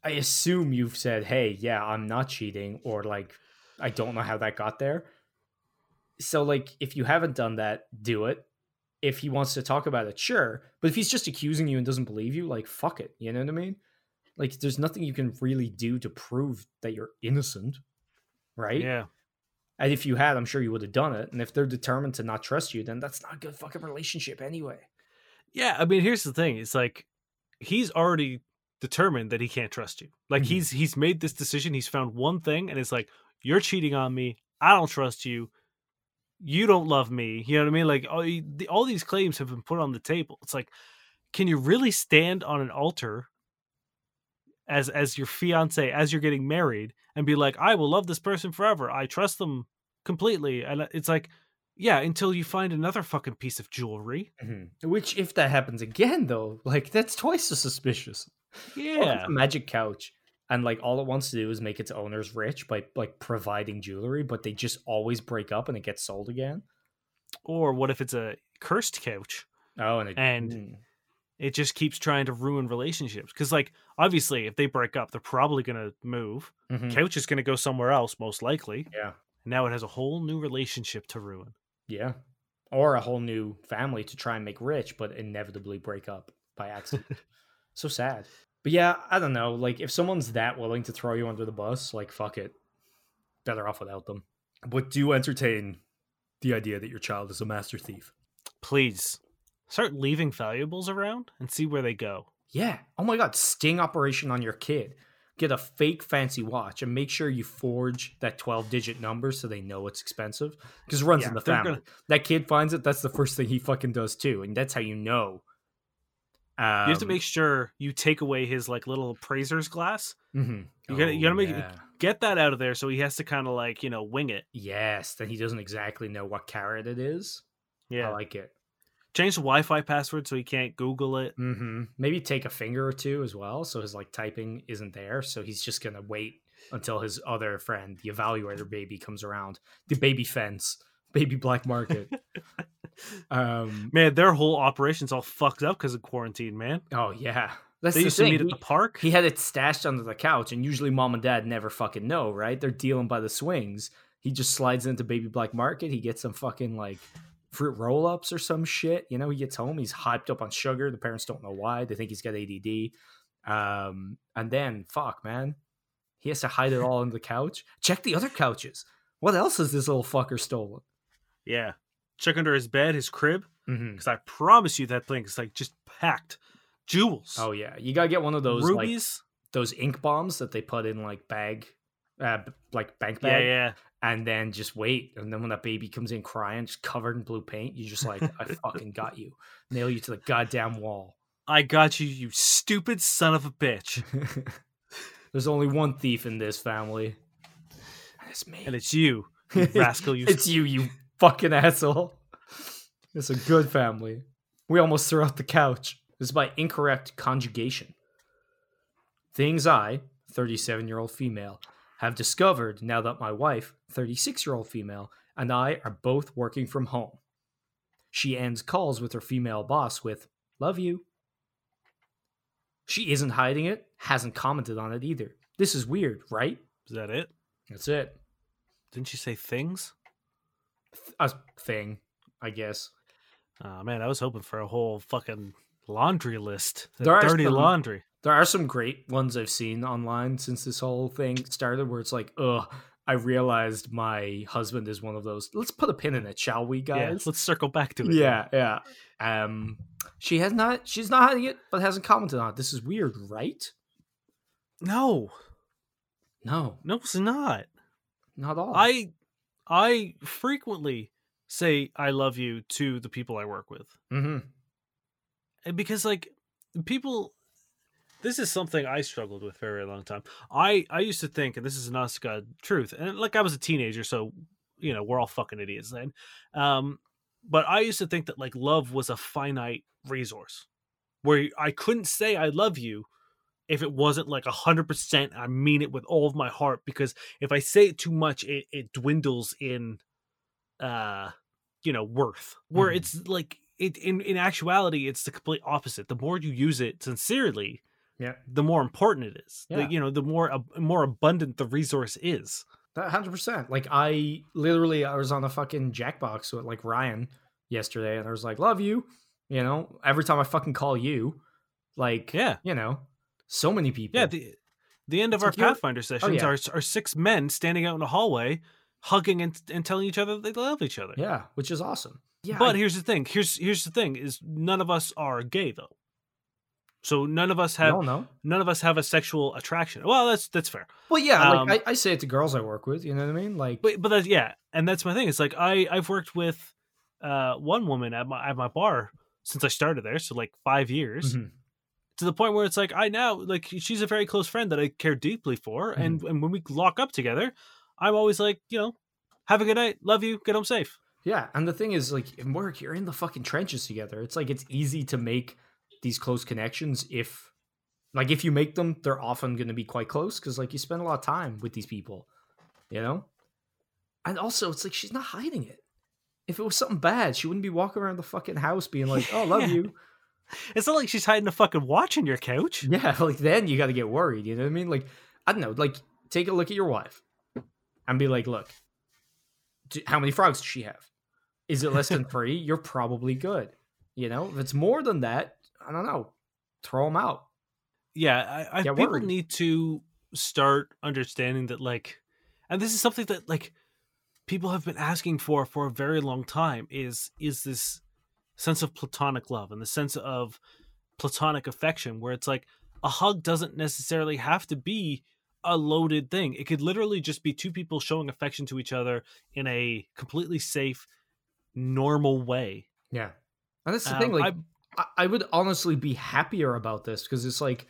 I assume you've said, "Hey, yeah, I'm not cheating," or like I don't know how that got there. So, like, if you haven't done that, do it. If he wants to talk about it, sure. But if he's just accusing you and doesn't believe you, like, fuck it. You know what I mean? Like, there's nothing you can really do to prove that you're innocent, right? Yeah. And if you had, I'm sure you would have done it. And if they're determined to not trust you, then that's not a good fucking relationship anyway. Yeah, I mean, here's the thing: it's like he's already determined that he can't trust you. Like Mhm. he's he's made this decision. He's found one thing, and it's like you're cheating on me. I don't trust you. You don't love me. You know what I mean? Like all, the, all these claims have been put on the table. It's like, can you really stand on an altar as as your fiance as you're getting married and be like, I will love this person forever. I trust them completely. And it's like, yeah, until you find another fucking piece of jewelry. Which, if that happens again, though, like that's twice as suspicious. Yeah. a magic couch, and like all it wants to do is make its owners rich by like providing jewelry, but they just always break up and it gets sold again. Or what if it's a cursed couch? Oh, and it, And- mm, It just keeps trying to ruin relationships. Because, like, obviously, if they break up, they're probably going to move. mhm. Couch is going to go somewhere else, most likely. yeah, Now it has a whole new relationship to ruin. yeah, or a whole new family to try and make rich, but inevitably break up by accident. so sad. But yeah, I don't know. Like, if someone's that willing to throw you under the bus, like, fuck it. Better off without them. But do entertain the idea that your child is a master thief. Please start leaving valuables around and see where they go. Yeah. Oh my god, sting operation on your kid. Get a fake fancy watch and make sure you forge that 12 digit number so they know it's expensive. Because it runs Yeah, in the family. gonna- That kid finds it, that's the first thing he fucking does too. And that's how you know. Um, you have to make sure you take away his like little appraiser's glass. mhm. You gotta- you gotta make yeah. Get that out of there so he has to kind of like, you know, wing it. Yes, then he doesn't exactly know what carat it is. Yeah. I like it. Change the Wi Fi password so he can't Google it. hmm Maybe take a finger or two as well, so his like typing isn't there. So he's just gonna wait until his other friend, the evaluator baby, comes around. The baby fence, baby black market. um. Man, their whole operation's all fucked up because of quarantine, man. Oh yeah, that's They the used to meet at He, the park. he had it stashed under the couch, and usually mom and dad never fucking know, right? They're dealing by the swings. He just slides into baby black market. He gets some fucking like fruit roll ups or some shit. You know, he gets home. He's hyped up on sugar. The parents don't know why. They think he's got ADD. Um, and then fuck, man, he has to hide it all on the couch. Check the other couches. What else has this little fucker stolen? yeah. Check under his bed, his crib. Mm-hmm. Because I promise you that thing is like just packed. Jewels. Oh yeah, you gotta get one of those like rubies. those ink bombs that they put in like bag, uh, like bank yeah, bag, yeah. and then just wait. And then when that baby comes in crying, just covered in blue paint, you just like, I fucking got you, nail you to the goddamn wall. I got you, you stupid son of a bitch. There's only one thief in this family, and it's me. And it's you, you rascal. You it's you, you fucking asshole. It's a good family. We almost threw out the couch. This is by incorrect conjugation. Things I, 37 year old female, have discovered now that my wife, 36 year old female, and I are both working from home. She ends calls with her female boss with, Love you. She isn't hiding it, hasn't commented on it either. This is weird, right? Is that it? That's it. Didn't you say things? A thing. I guess. Oh man, I was hoping for a whole fucking laundry list. There dirty some- laundry. There are some great ones I've seen online since this whole thing started where it's like, ugh, I realized my husband is one of those. Let's put a pin in it, shall we, Yeah, guys? let's circle back to it. Yeah, yeah. Um, she has not. She's not hiding it, but hasn't commented on it. This is weird, right? No, No, no, it's not. not all. I I frequently say I love you to the people I work with. mm-hmm. Because like people this is something I struggled with for a very long time. I I used to think, and this is an God truth, and like I was a teenager, so you know we're all fucking idiots then. Um, but I used to think that like love was a finite resource, where I couldn't say I love you if it wasn't like a hundred percent. I mean it with all of my heart, because if I say it too much, it it dwindles in, uh, you know, worth. Where Mhm. it's like it in in actuality, it's the complete opposite. The more you use it sincerely, Yeah. the more important it is. The- you know, the more ab- more abundant the resource is. That hundred percent. Like I literally, I was on a fucking Jackbox with like Ryan yesterday, and I was like, "Love you," you know. Every time I fucking call you, like, Yeah. you know, so many people. Yeah, the the end of It's our like Pathfinder oh, sessions yeah. are are six men standing out in a hallway, hugging and, and telling each other they love each other. yeah, which is awesome. Yeah, but I- here's the thing. Here's here's the thing: is none of us are gay though. So none of us have no, know. none of us have a sexual attraction. Well, that's that's fair. Well, yeah, Um, like I, I say it to girls I work with. You know what I mean? Like, But but that's yeah, and that's my thing. It's like I I've worked with uh one woman at my at my bar since I started there, so like five years. mhm. to the point where it's like I now like she's a very close friend that I care deeply for, Mm-hmm. and and when we lock up together, I'm always like, you know, have a good night, love you, get home safe. yeah, and the thing is, like, in work, you're in the fucking trenches together. It's like it's easy to make these close connections if, like, if you make them, they're often going to be quite close because, like, you spend a lot of time with these people. You know, and also it's like she's not hiding it. If it was something bad, she wouldn't be walking around the fucking house being like, "Oh, love Yeah. you." It's not like she's hiding a fucking watch in your couch. Yeah, like then you got to get worried. You know what I mean? Like, I don't know. Like, take a look at your wife and be like, look, do, how many frogs does she have? Is it less than three? You're probably good. You know, if it's more than that, I don't know. Throw them out. Yeah, I, I Get people worried. need to start understanding that like, and this is something that like people have been asking for for a very long time is is this sense of platonic love and the sense of platonic affection where it's like a hug doesn't necessarily have to be a loaded thing it could literally just be two people showing affection to each other in a completely safe normal way Yeah. And that's the thing. Um, Like, I, I would honestly be happier about this because it's like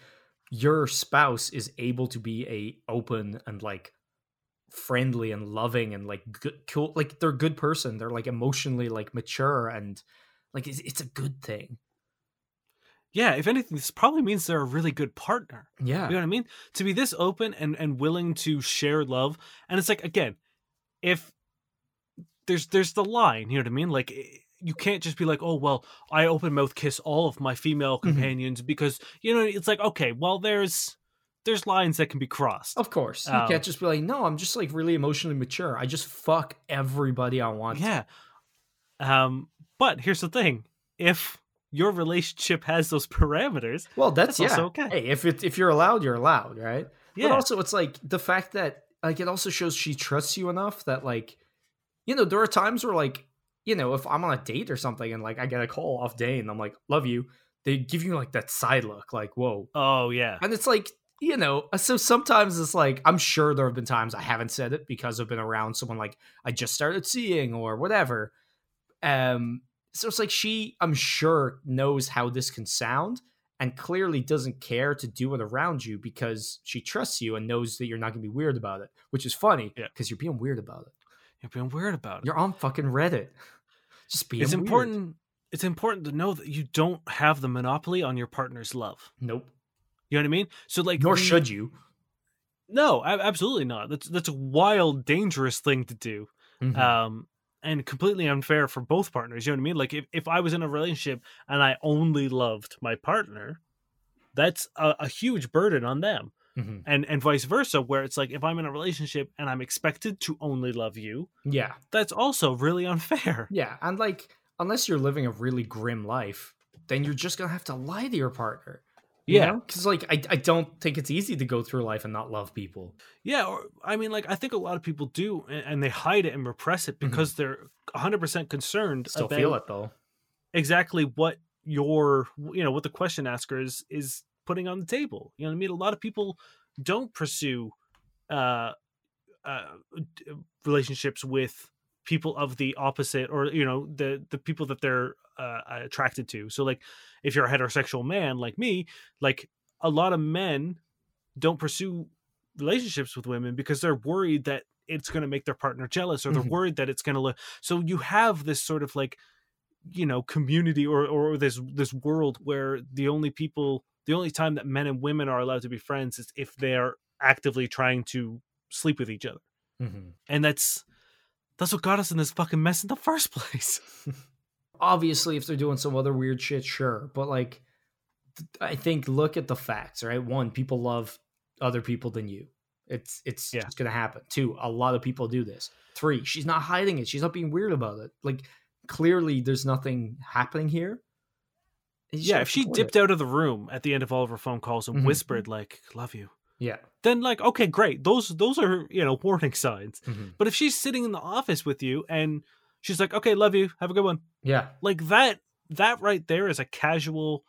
your spouse is able to be a open and like friendly and loving and like good cool like they're a good person they're like emotionally like mature and like it's, it's a good thing yeah if anything this probably means they're a really good partner yeah You know what I mean? To be this open and and willing to share love, and it's like again, if there's there's the line, you know what I mean? Like you can't just be like, oh well, I open mouth kiss all of my female Mhm. companions because you know it's like okay, well there's there's lines that can be crossed. of course you Um, can't just be like no i'm just like really emotionally mature i just fuck everybody i want. Yeah. Um, but here's the thing: if your relationship has those parameters, well that's, That's yeah also okay. hey if it if you're allowed you're allowed right yeah, But also, it's like the fact that like it also shows she trusts you enough that like, you know, there are times where like, you know, if I'm on a date or something and like I get a call off Dane, I'm like, love you. They give you like that side look, like whoa, oh yeah, and it's like you know. So sometimes it's like I'm sure there have been times I haven't said it because I've been around someone like I just started seeing or whatever. Um, so it's like she, I'm sure, knows how this can sound and clearly doesn't care to do it around you because she trusts you and knows that you're not going to be weird about it, which is funny Yeah. because you're being weird about it. You're being weird about it. You're on fucking Reddit. Just being it's weird. important it's important to know that you don't have the monopoly on your partner's love Nope. you know what i mean so like Nor the- should you. no absolutely not that's that's a wild dangerous thing to do Mhm. um and completely unfair for both partners you know what i mean like if, if i was in a relationship and i only loved my partner that's a, a huge burden on them Mhm. and and vice versa where it's like if i'm in a relationship and i'm expected to only love you Yeah. that's also really unfair Yeah, and like unless you're living a really grim life, then you're just gonna have to lie to your partner. Yeah. because like I, I don't think it's easy to go through life and not love people. Yeah, or I mean, like I think a lot of people do, and, and they hide it and repress it because they're 100 percent concerned Still about feel it though. exactly what your, you know, what the question asker is is putting on the table. You know what I mean? A lot of people don't pursue uh, uh, relationships with people of the opposite, or you know, the the people that they're uh, attracted to. So, like, if you're a heterosexual man like me, like a lot of men don't pursue relationships with women because they're worried that it's going to make their partner jealous or they're Mhm. worried that it's going to look so you have this sort of like you know community or or this this world where the only people the only time that men and women are allowed to be friends is if they're actively trying to sleep with each other Mhm. and that's that's what got us in this fucking mess in the first place Obviously, if they're doing some other weird shit, sure, but like, I think look at the facts, right? One, people love other people than you. It's it's Yeah. just gonna happen. Two, a lot of people do this. Three, she's not hiding it. She's not being weird about it. Like, clearly, there's nothing happening here. Yeah if she dipped it. out of the room at the end of all of her phone calls and Mhm. whispered like love you yeah, then like okay great those those are you know warning signs Mhm. but if she's sitting in the office with you and she's like okay love you have a good one yeah. like that that right there is a casual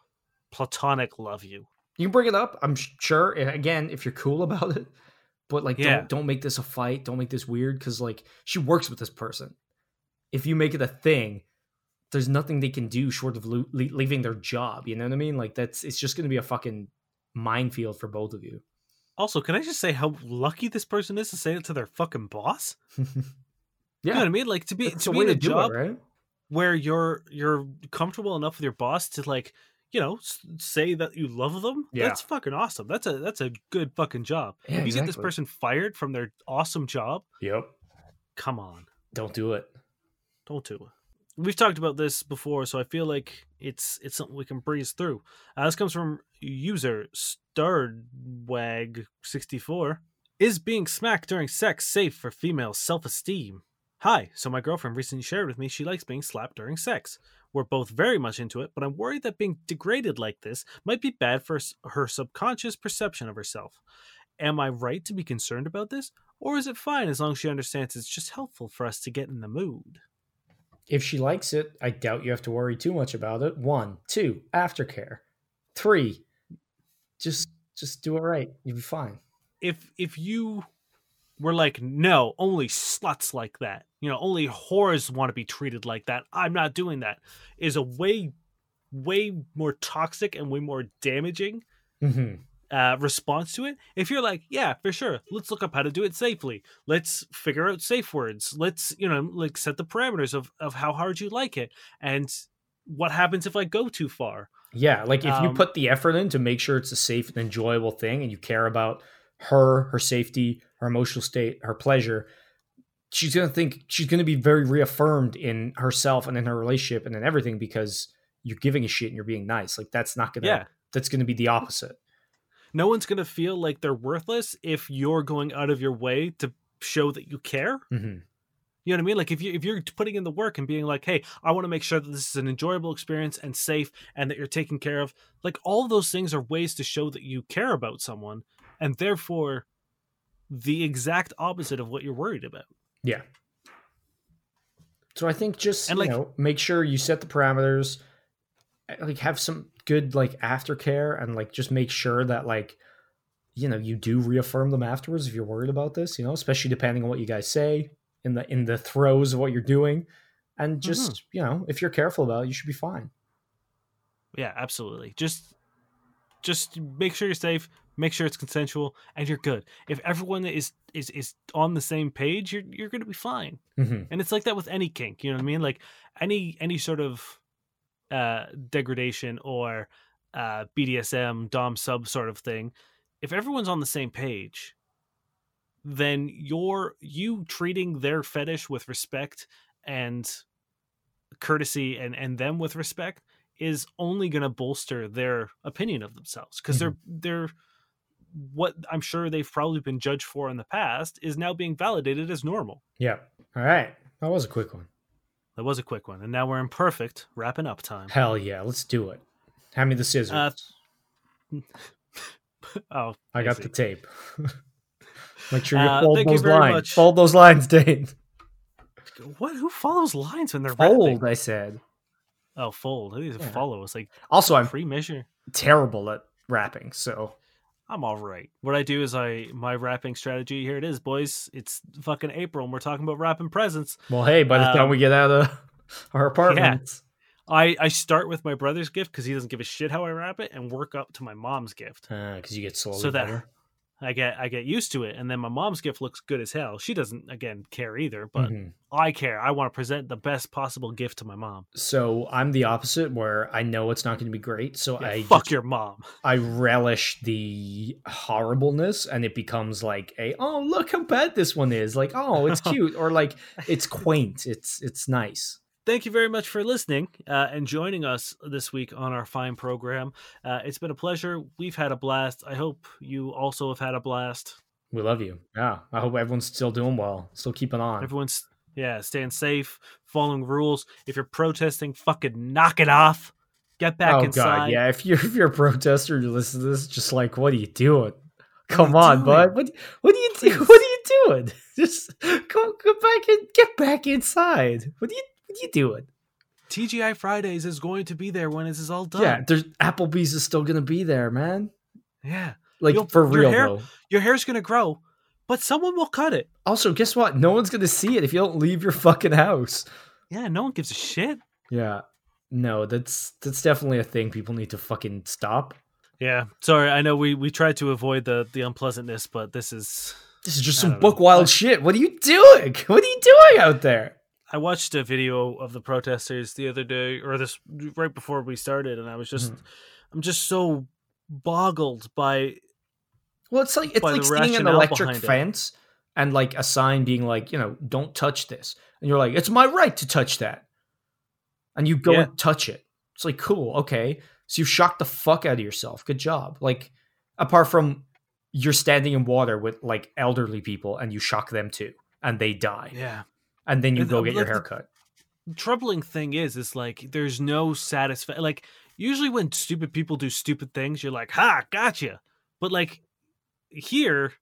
platonic love you You can bring it up. I'm sure. eh, Again, if you're cool about it, but like, Yeah. don't don't make this a fight. Don't make this weird because like she works with this person. If you make it a thing, there's nothing they can do short of lo- leaving their job. You know what I mean? Like that's it's just gonna be a fucking minefield for both of you. also can i just say how lucky this person is to say it to their fucking boss yeah, you know what i mean like to be It's to be in a job it, right? where you're you're comfortable enough with your boss to like you know say that you love them Yeah. that's fucking awesome that's a that's a good fucking job Yeah, if you get this person fired from their awesome job Yep. come on Don't do it. don't do it we've talked about this before so i feel like it's it's something we can breeze through. Uh, this comes from user stardwag64 is being smacked during sex safe for female self-esteem? Hi so my girlfriend recently shared with me she likes being slapped during sex. We're both very much into it but i'm worried that being degraded like this might be bad for her subconscious perception of herself. Am i right to be concerned about this or is it fine as long as she understands it's just helpful for us to get in the mood If she likes it, I doubt you have to worry too much about it. One, two, aftercare. Three, just just do it right. You'll be fine. if if you were like no only sluts like that you know only whores want to be treated like that i'm not doing that is a way way more toxic and way more damaging hmm uh, response to it if you're like yeah for sure let's look up how to do it safely. Let's figure out safe words. Let's you know like set the parameters of of how hard you like it. And what happens if i go too far? Yeah, like if you Um, put the effort in to make sure it's a safe and enjoyable thing and you care about her, her safety, her emotional state, her pleasure, she's going to think she's going to be very reaffirmed in herself and in her relationship and in everything because you're giving a shit and you're being nice. Like that's not going to yeah. that's going to be the opposite. No one's going to feel like they're worthless if you're going out of your way to show that you care hmm You know what I mean? Like if you if you're putting in the work and being like, "Hey, I want to make sure that this is an enjoyable experience and safe and that you're taken care of." Like all those things are ways to show that you care about someone and therefore the exact opposite of what you're worried about. Yeah. So I think just And, you like- know make sure you set the parameters, like have some good like aftercare, and like just make sure that like you know you do reaffirm them afterwards if you're worried about this. You know, especially depending on what you guys say in the in the throes of what you're doing, and just you know if you're careful about it, you should be fine. Yeah, absolutely. Just just make sure you're safe, make sure it's consensual and you're good. If everyone is is is on the same page, you're you're going to be fine. hmm and it's like that with any kink you know what i mean like any any sort of uh degradation or uh bdsm dom sub sort of thing if everyone's on the same page then you're you treating their fetish with respect and courtesy and and them with respect is only going to bolster their opinion of themselves because they're they're what i'm sure they've probably been judged for in the past is now being validated as normal Yeah. All right. That was a quick one. That was a quick one, and now we're in perfect wrapping up time. Hell yeah, let's do it. Hand me the scissors. Uh, oh, I got the tape. Make sure you Uh, fold thank you those lines. much. Fold those lines, Dane. What? Who follows lines when they're Fold, rapping? I said. Oh, fold. Think it's Yeah. follow. It's like Also, I'm free measure. terrible at rapping, so I'm all right. What I do is I my wrapping strategy. Here it is, boys. It's fucking April, and we're talking about wrapping presents. well, hey, by the time Um, we get out of our apartments, I I start with my brother's gift because he doesn't give a shit how I wrap it, and work up to my mom's gift. because you get slowly So that better. I get I get used to it, and then my mom's gift looks good as hell. She doesn't again care either, but Mhm. I care. I want to present the best possible gift to my mom. So I'm the opposite, where I know it's not going to be great, so Yeah, I fuck just- your mom. I relish the horribleness, and it becomes like a oh look how bad this one is, like oh it's cute, or like it's quaint, it's it's nice. Thank you very much for listening uh, and joining us this week on our fine program. Uh, it's been a pleasure. We've had a blast. I hope you also have had a blast. We love you. Yeah, I hope everyone's still doing well, still keeping on. Everyone's yeah, staying safe, following rules. If you're protesting, fucking knock it off. Get back oh inside. god, yeah. If you're if you're a protester, you listen to this, just like what are you doing? Come on, doing? bud. What what are you do? What are you doing? Just go go back and get back inside. What are you what you doing? TGI Fridays is going to be there when this is all done. Yeah, there's Applebee's is still gonna be there, man. Yeah. Like You'll- for your real hair- though. Your hair's going to grow, but someone will cut it. Also, guess what? No one's gonna see it if you don't leave your fucking house. Yeah, no one gives a shit. Yeah. No, that's that's definitely a thing people need to fucking stop. Yeah. Sorry, I know we we tried to avoid the the unpleasantness, but this is This is just some know. book wild shit. What are you doing? What are you doing out there? I watched a video of the protesters the other day, or this right before we started, and I was just, Mm-hmm. I'm just so boggled by. Well, it's like it's like seeing an electric behind it. fence and like a sign being like, you know, don't touch this. And you're like, it's my right to touch that. And you go Yeah. and touch it. It's like, cool, okay. So you shocked the fuck out of yourself. Good job. Like, apart from you're standing in water with like elderly people and you shock them too, and they die. Yeah. And then you go get your like the- hair cut. Troubling thing is, is like there's no satisfaction. Like usually when stupid people do stupid things, you're like, "Ha, gotcha." But like here,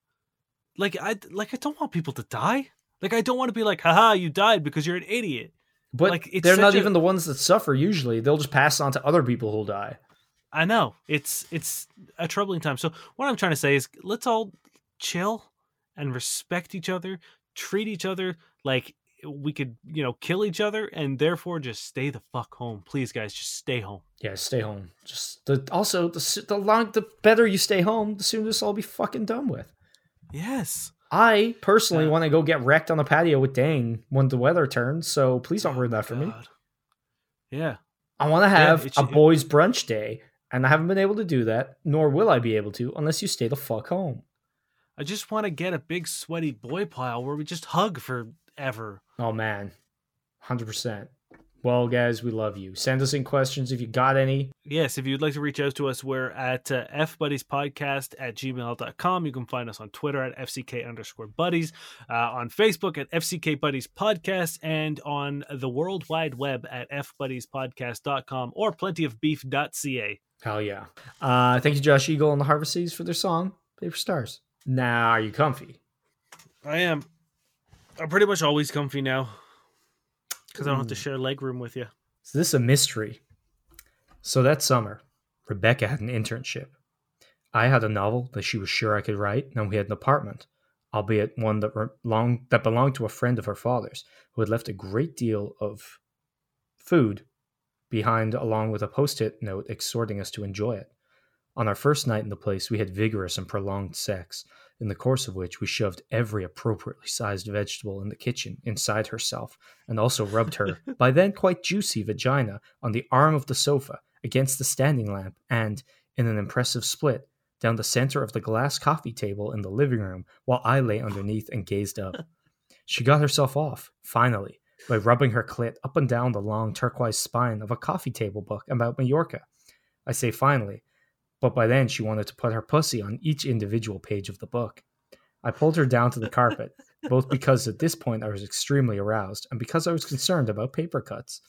like I like I don't want people to die. Like I don't want to be like, "Haha, you died because you're an idiot." But like, it's they're not a- even the ones that suffer usually. They'll just pass on to other people who'll die. I know it's it's a troubling time. So what I'm trying to say is, let's all chill and respect each other, treat each other like we could, you know, kill each other, and therefore just stay the fuck home, please, guys. Just stay home. Yeah, stay home. Just the also the the long the better you stay home, the sooner this will all be fucking done with. Yes. I personally Yeah. want to go get wrecked on the patio with Dane when the weather turns, so please don't Oh ruin that for me. Yeah. I want to have it a boys' brunch day, and I haven't been able to do that, nor will I be able to unless you stay the fuck home. I just want to get a big sweaty boy pile where we just hug forever. Oh man, hundred percent. Well, guys, we love you. Send us in questions if you got any. Yes, if you'd like to reach out to us, we're at uh, fbuddiespodcast at gmail.com. You can find us on Twitter at FCK underscore buddies, uh, on Facebook at FCK Buddies Podcast, and on the World Wide Web at fbuddiespodcast.com or plentyofbeef.ca. Hell yeah. Uh, thank you, Josh Eagle and the Harvest Seas for their song "Paper Stars." Now, are you comfy? I am. I'm pretty much always comfy now because I don't have to hmm. share leg room with you. Is this a mystery? So that summer, Rebecca had an internship. I had a novel that she was sure I could write, and we had an apartment, albeit one that, long, that belonged to a friend of her father's, who had left a great deal of food behind, along with a post it note exhorting us to enjoy it. On our first night in the place, we had vigorous and prolonged sex, in the course of which we shoved every appropriately sized vegetable in the kitchen inside herself, and also rubbed her, by then quite juicy, vagina on the arm of the sofa against the standing lamp, and, in an impressive split, down the center of the glass coffee table in the living room while I lay underneath and gazed up. She got herself off, finally, by rubbing her clit up and down the long turquoise spine of a coffee table book about Majorca. I say finally, but by then she wanted to put her pussy on each individual page of the book. I pulled her down to the carpet, both because at this point I was extremely aroused and because I was concerned about paper cuts.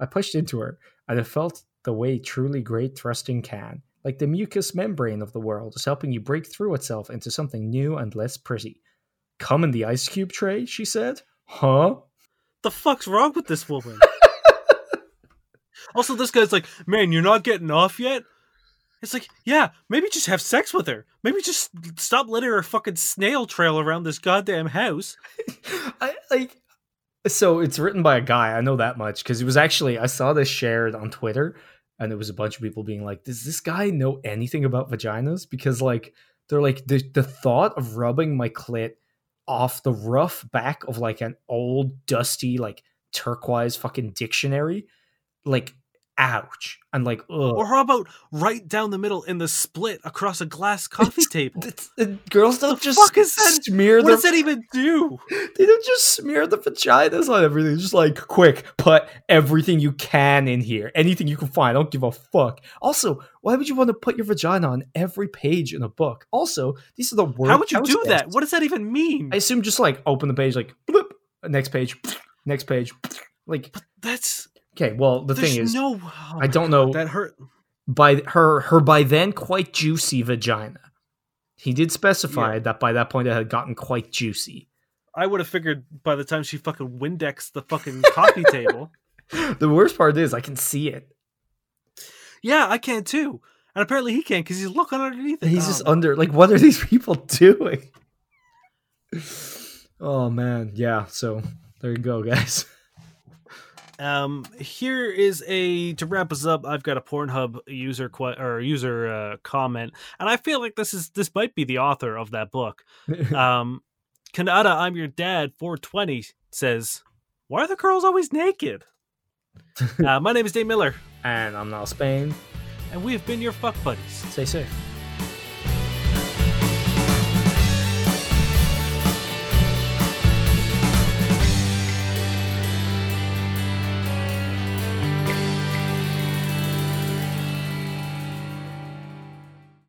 I pushed into her, and it felt the way truly great thrusting can, like the mucous membrane of the world is helping you break through itself into something new and less pretty. Come in the ice cube tray, she said. Huh? The fuck's wrong with this woman? also, this guy's like, man, you're not getting off yet? It's like, yeah, maybe just have sex with her. Maybe just stop letting her fucking snail trail around this goddamn house. I like so it's written by a guy, I know that much, because it was actually I saw this shared on Twitter and there was a bunch of people being like, Does this guy know anything about vaginas? Because like they're like the the thought of rubbing my clit off the rough back of like an old dusty like turquoise fucking dictionary like ouch and like ugh. Or how about right down the middle in the split across a glass coffee table? It's- uh, girls don't The just fuck is that? smear What their does that even do? they don't just smear the vaginas on everything just like quick put everything you can in here anything you can find I don't give a fuck also why would you want to put your vagina on every page in a book also these are the words How would you do that? What does that even mean? I assume just like open the page like bloop, next page next page like That's okay well the there's thing is no. oh I don't God, know- That hurt. by her her by then quite juicy vagina he did specify Yeah. that by that point it had gotten quite juicy I would have figured by the time she fucking Windex the fucking coffee table. the worst part is I can see it Yeah, I can too. And apparently he can because he's looking underneath it. He's Oh, just um, under. Like, what are these people doing? Oh man, yeah. So there you go, guys. Um, here is a to wrap us up. I've got a Pornhub user que- or user uh, comment, and I feel like this is this might be the author of that book. Um, Kanata, I'm your dad. 420 says, "Why are the girls always naked?" uh, my name is Dave Miller, and I'm now Spain. and we have been your fuck buddies. Stay safe.